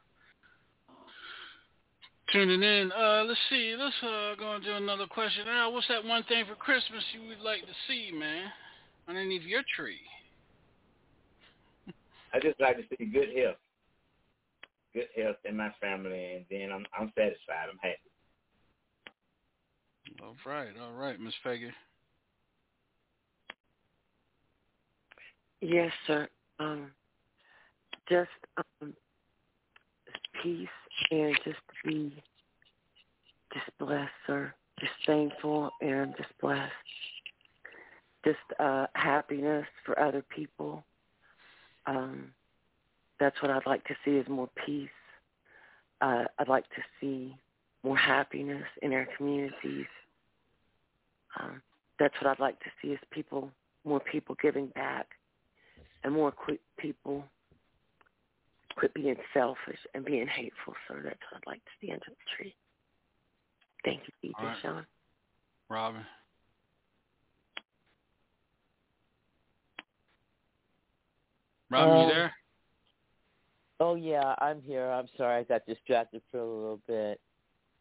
tuning in. Uh, let's see. Let's uh, go into another question. Now, what's that one thing for Christmas you would like to see, man, underneath your tree? I just like to see good health, good health in my family, and then I'm I'm satisfied. I'm happy. All right, all right, Miss Peggy. Yes, sir. Um, just um, peace and just to be just blessed, sir. Just thankful and just blessed. Just uh, happiness for other people. Um, that's what I'd like to see is more peace. Uh, I'd like to see more happiness in our communities. Um, that's what I'd like to see is people, more people giving back, and more people quit being selfish and being hateful. So that's what I'd like to see under the tree. Thank you, DJ All right. Sean. Robin. Robin, you Um, there? Oh yeah, I'm here. I'm sorry, I got distracted for a little bit.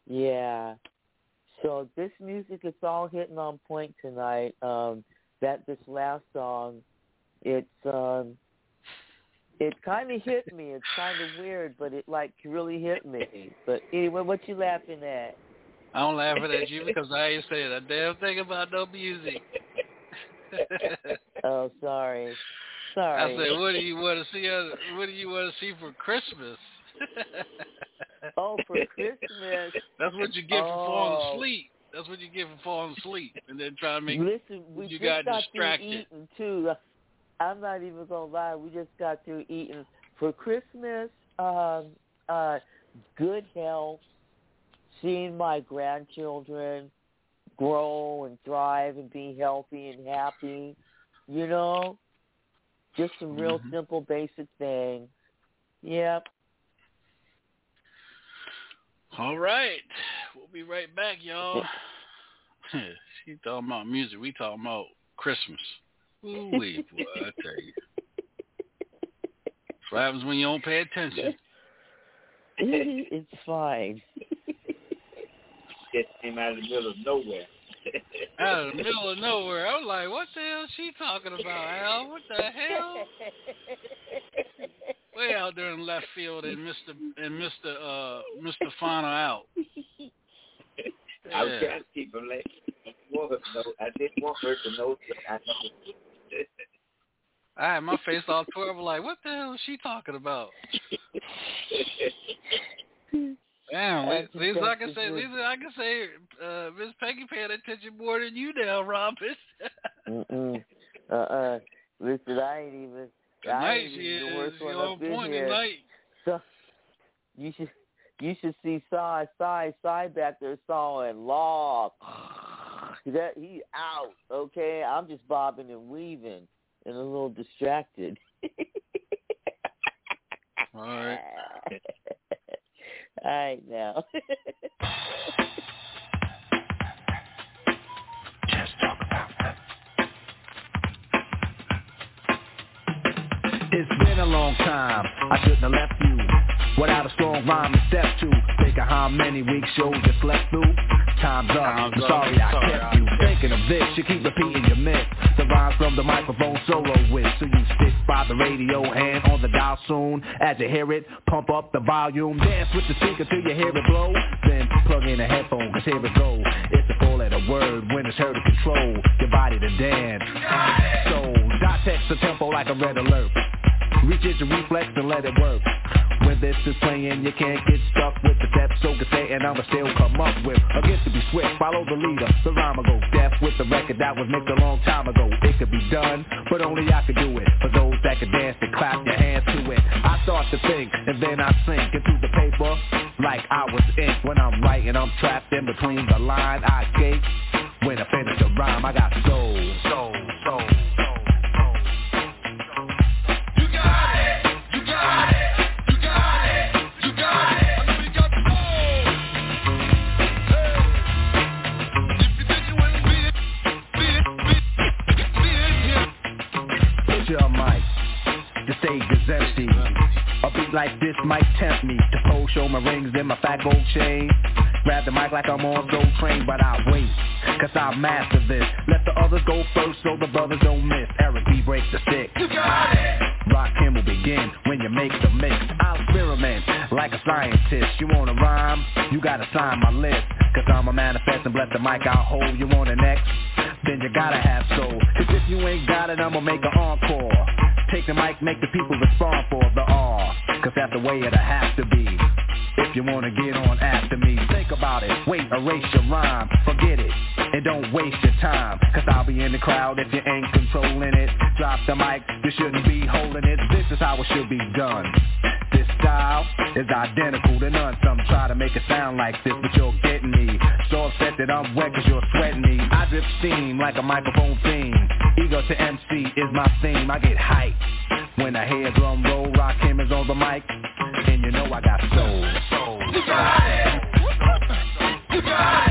Yeah. So this music is all hitting on point tonight. Um that this last song, it's um it kind of hit me. It's kind of weird, but it like really hit me. But anyway, what you laughing at? I'm laughing at you because I ain't saying a damn thing about no music. Oh, sorry. Sorry. I said, what do you want to see? What do you want to see for Christmas? oh, for Christmas. That's what you get for falling Oh. asleep. That's what you get for falling asleep, and then trying to make Listen, we you just got got distracted. eating too. I'm not even gonna lie. We just got through eating for Christmas. Um, uh, good health, seeing my grandchildren grow and thrive and be healthy and happy, you know? Just some real Mhm. simple basic things. Yep. All right. We'll be right back, y'all. she talking about music. We talking about Christmas. Ooh wee, boy, I tell you. That's what happens when you don't pay attention. it's fine. Just came out of the middle of nowhere. Out of the middle of nowhere. I was like, what the hell is she talking about, Al? What the hell? Way out there in left field and Mr. and Mr. Uh Mr. Fauna out. I was Yeah. trying to keep her like want her to know. I didn't want her to know that I know. I had my face all twirled like, what the hell is she talking about? Damn, at least I can say, least I can say, uh, Miss Peggy paying attention more than you now, Robin. Mm-mm. Uh-uh. Listen, I ain't even. I ain't she even the worst one on point here. tonight. So, you should you should see Cy Cy Cy back there sawing log. That he out. Okay, I'm just bobbing and weaving and a little distracted. All right. All right now. Just talk about that. It's been a long time. I shouldn't have left you without a strong rhyme to step to. Think of how many weeks shows you slept through. Time's up. I'm sorry I kept you. Thinking of this, you keep repeating your myth. The rhymes from the microphone solo with. So you stick by the radio and on the dial soon. As you hear it, pump up the volume. Dance with the speaker till you hear it blow. Then plug in a headphone, cause here it go. It's a four letter word when it's heard to control your body to dance. So, dot text the tempo like a red alert. Reach it your reflex and let it work. When this is playing, you can't get stuck with the steps, so can say, and I'ma still come up with a gift to be swift. Follow the leader, the rhyme go deaf with the record that was mixed a long time ago. It could be done, but only I could do it. For those that can dance and clap your hands to it. I start to think, and then I sink into the paper like I was ink. When I'm writing, I'm trapped in between the line. I escape when I finish the rhyme. I got soul, like this might tempt me to pose, show my rings and my fat gold chain. Grab the mic like I'm on gold Train, but I wait, cause I master this. Let the others go first so the brothers don't miss. Eric B breaks the stick. You got it. Rakim will begin when you make the mix. I'll experiment like a scientist. You wanna rhyme? You gotta sign my list. Cause I'm a manifest and bless the mic I'll hold. You want an next. Then you gotta have soul. Cause if you ain't got it, I'ma make an encore. Take the mic, make the people respond for the R. Cause that's the way it'll have to be. If you wanna get on after me, think about it. Wait, erase your rhyme, forget it. And don't waste your time. Cause I'll be in the crowd if you ain't controlling it. Drop the mic, you shouldn't be holding it. This is how it should be done. This style is identical to none. Some try to make it sound like this, but you're getting me. So upset that I'm wet cause you're sweating me. I drip steam like a microphone theme. Ego to MC is my theme. I get hype when I hear drum roll. Rakim is on the mic, and you know I got soul. soul. You got it. You got it.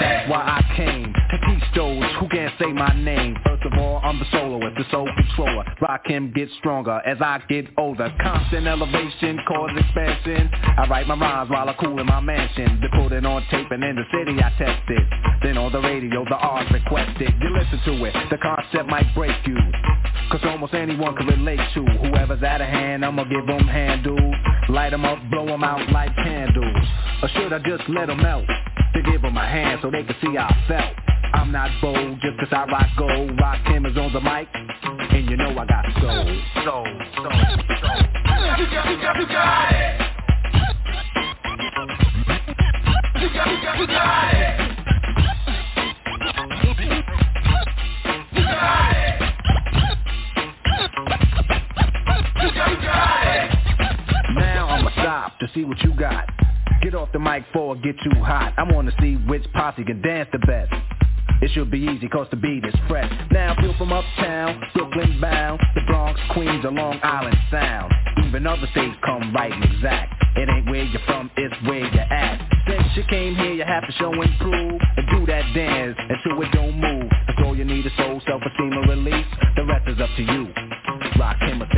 That's why I came to teach those who can't say my name. First of all, I'm the soloist, the soul controller. Rakim, get stronger as I get older. Constant elevation, cause expansion. I write my rhymes while I cool in my mansion. They put it on tape and in the city I test it. Then on the radio, the R's requested. You listen to it, the concept might break you. Cause almost anyone can relate to Whoever's out of hand, I'ma give them handles Light 'em up, blow 'em out like candles Or should I just let 'em melt? to give them a hand so they can see how I felt. I'm not bold just cause I rock gold, rock cameras on the mic, and you know I got soul, soul, soul, soul. You got, it. You got, it. You got it. You got it. Now I'ma stop to see what you got the mic for get too hot. I wanna see which posse can dance the best. It should be easy cause the beat is fresh. Now feel from uptown, Brooklyn bound The Bronx, Queens, or Long Island Sound. Even other states come right and exact. It ain't where you're from, it's where you're at. Since you came here, you have to show and prove And do that dance until it don't move. That's all you need is soul, self-esteem, and release. The rest is up to you. Rakim or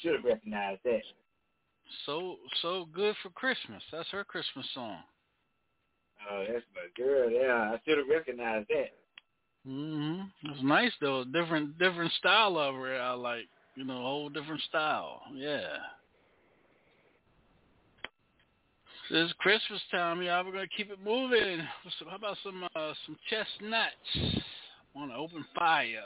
should have recognized that. So so good for Christmas. That's her Christmas song. Oh, that's my girl. Yeah, I should have recognized that. Mhm. It's nice though. Different different style of her. I like you know whole different style. Yeah. It's Christmas time, y'all. We're gonna keep it moving. So how about some uh, some chestnuts on an open fire?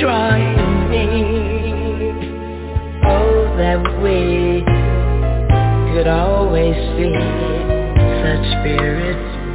My bishop would say, I'm living because of my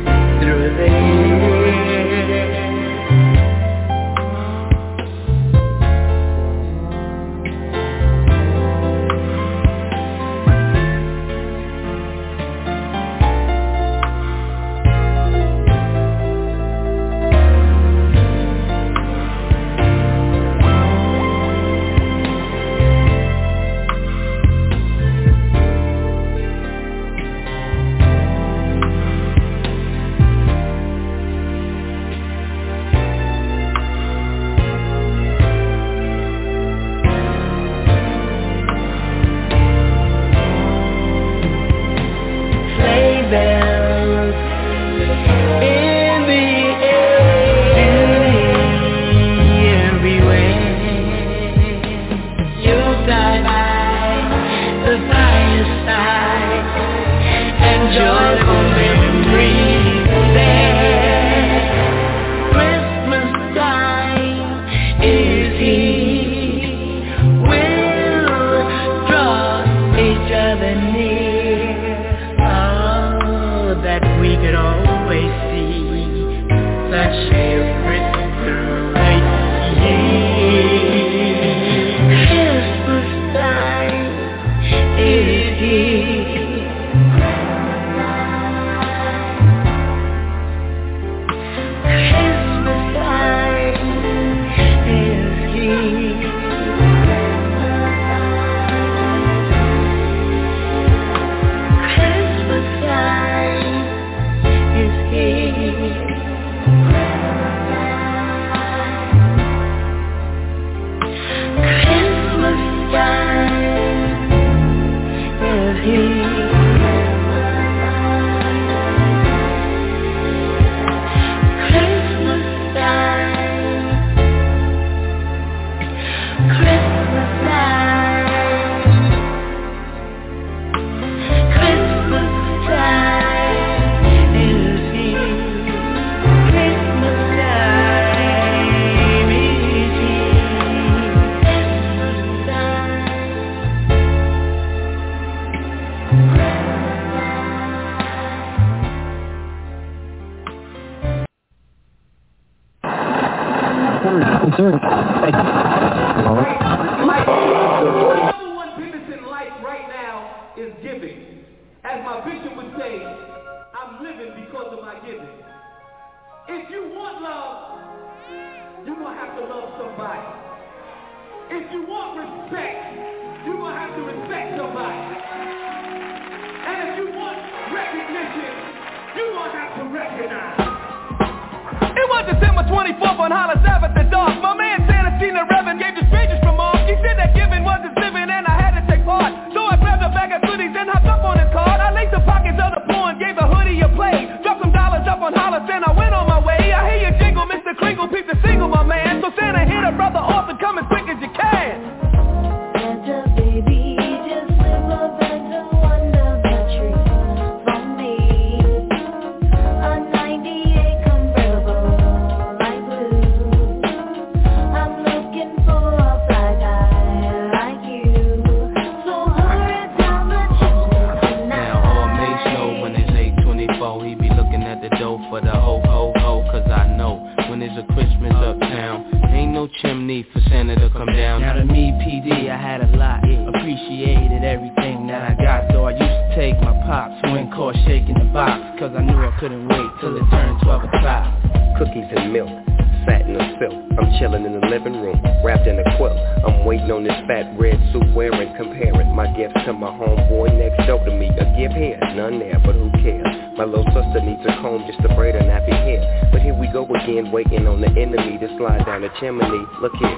chimney. Look here,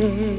day.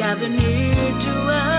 Been?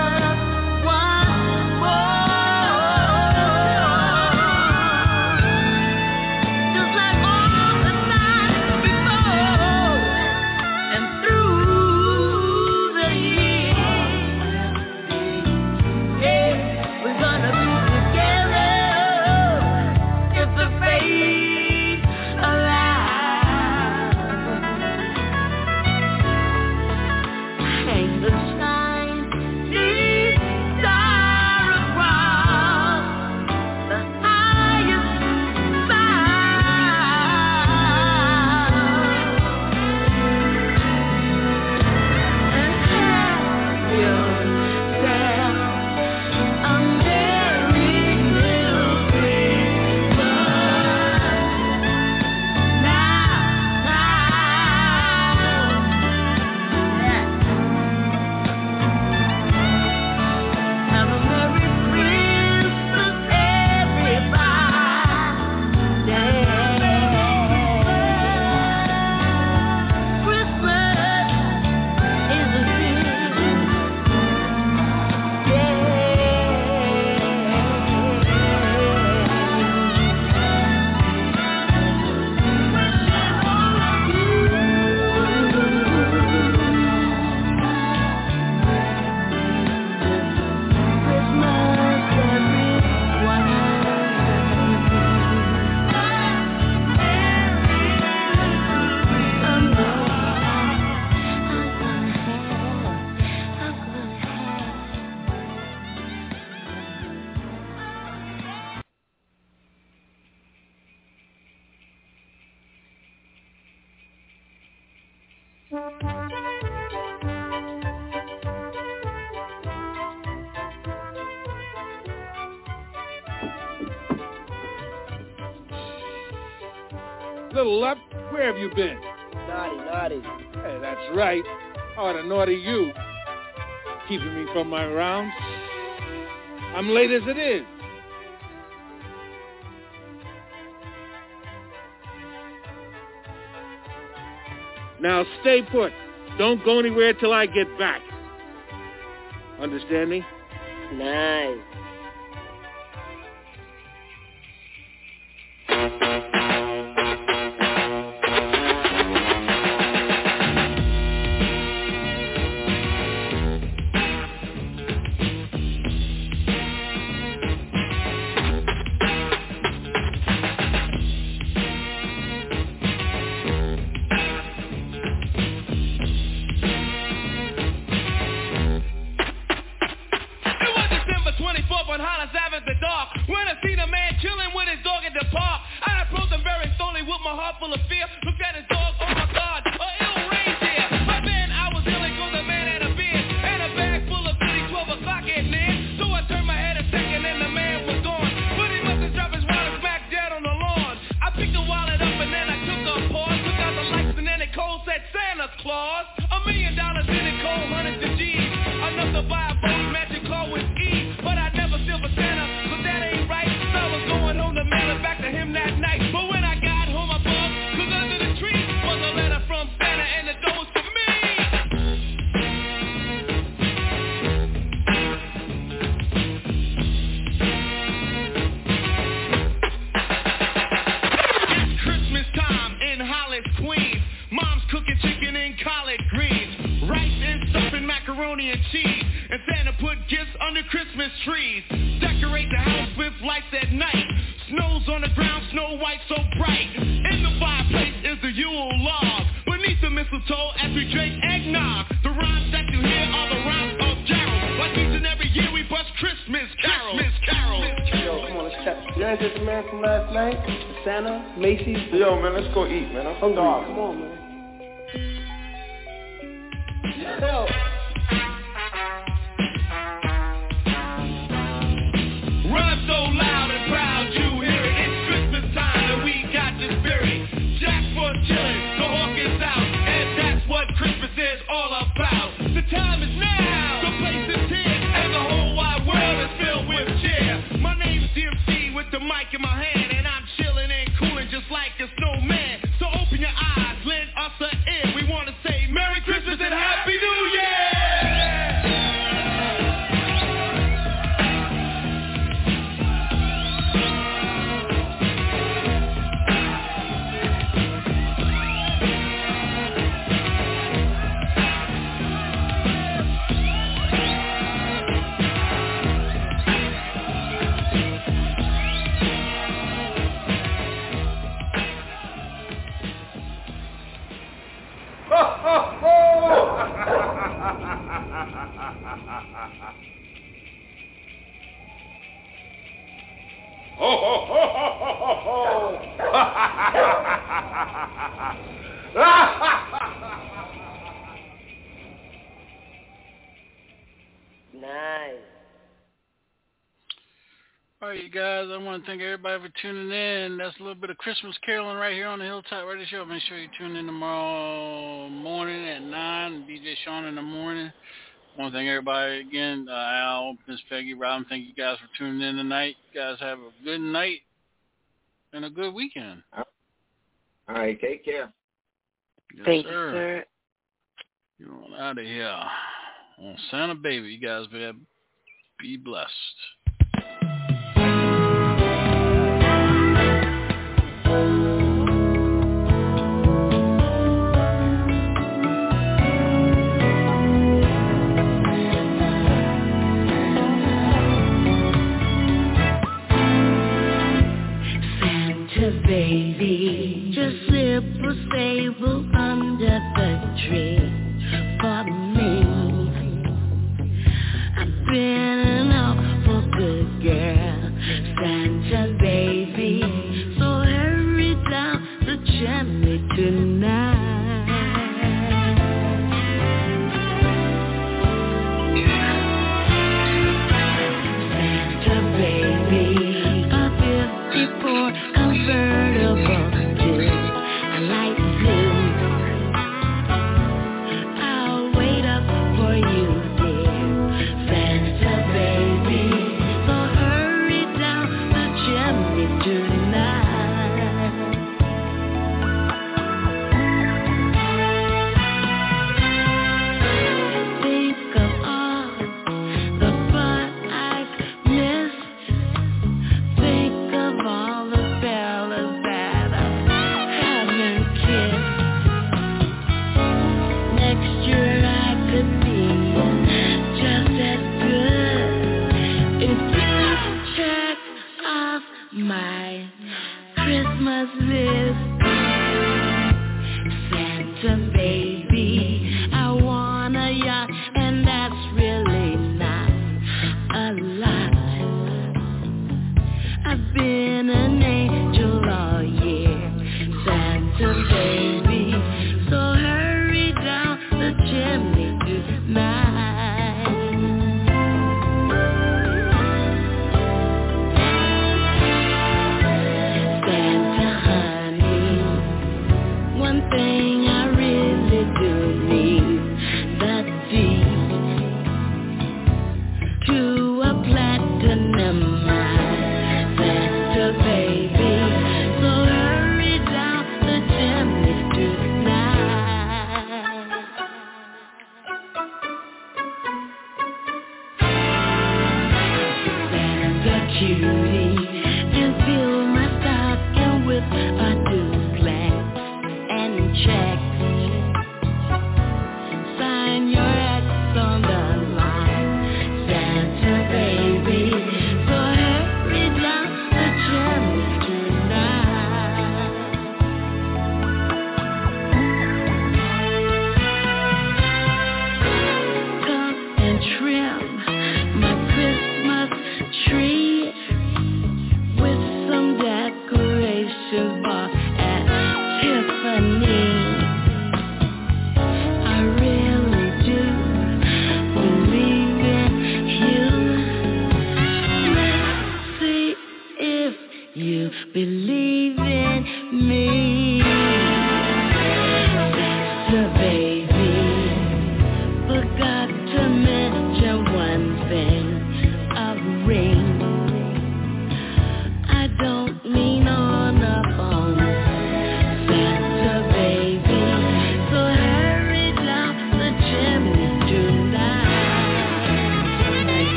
have you been? Naughty, naughty. Hey, that's right. Oh, the naughty you. Keeping me from my rounds. I'm late as it is. Now stay put. Don't go anywhere till I get back. Understand me? Nice. want to thank everybody for tuning in. That's a little bit of Christmas caroling right here on the Hilltop Radio Show. Make sure you tune in tomorrow morning at 9, DJ Sean in the morning. I want to thank everybody again, uh, Al, Miss Peggy, Robin. Thank you guys for tuning in tonight. You guys have a good night and a good weekend. All right, take care. Yes, thank sir. you, sir. You're on out of here on Santa Baby. You guys be, be blessed. baby. Just slip a sable under the tree for me. I've been an awful good girl, Santa baby. So hurry down the chimney tonight.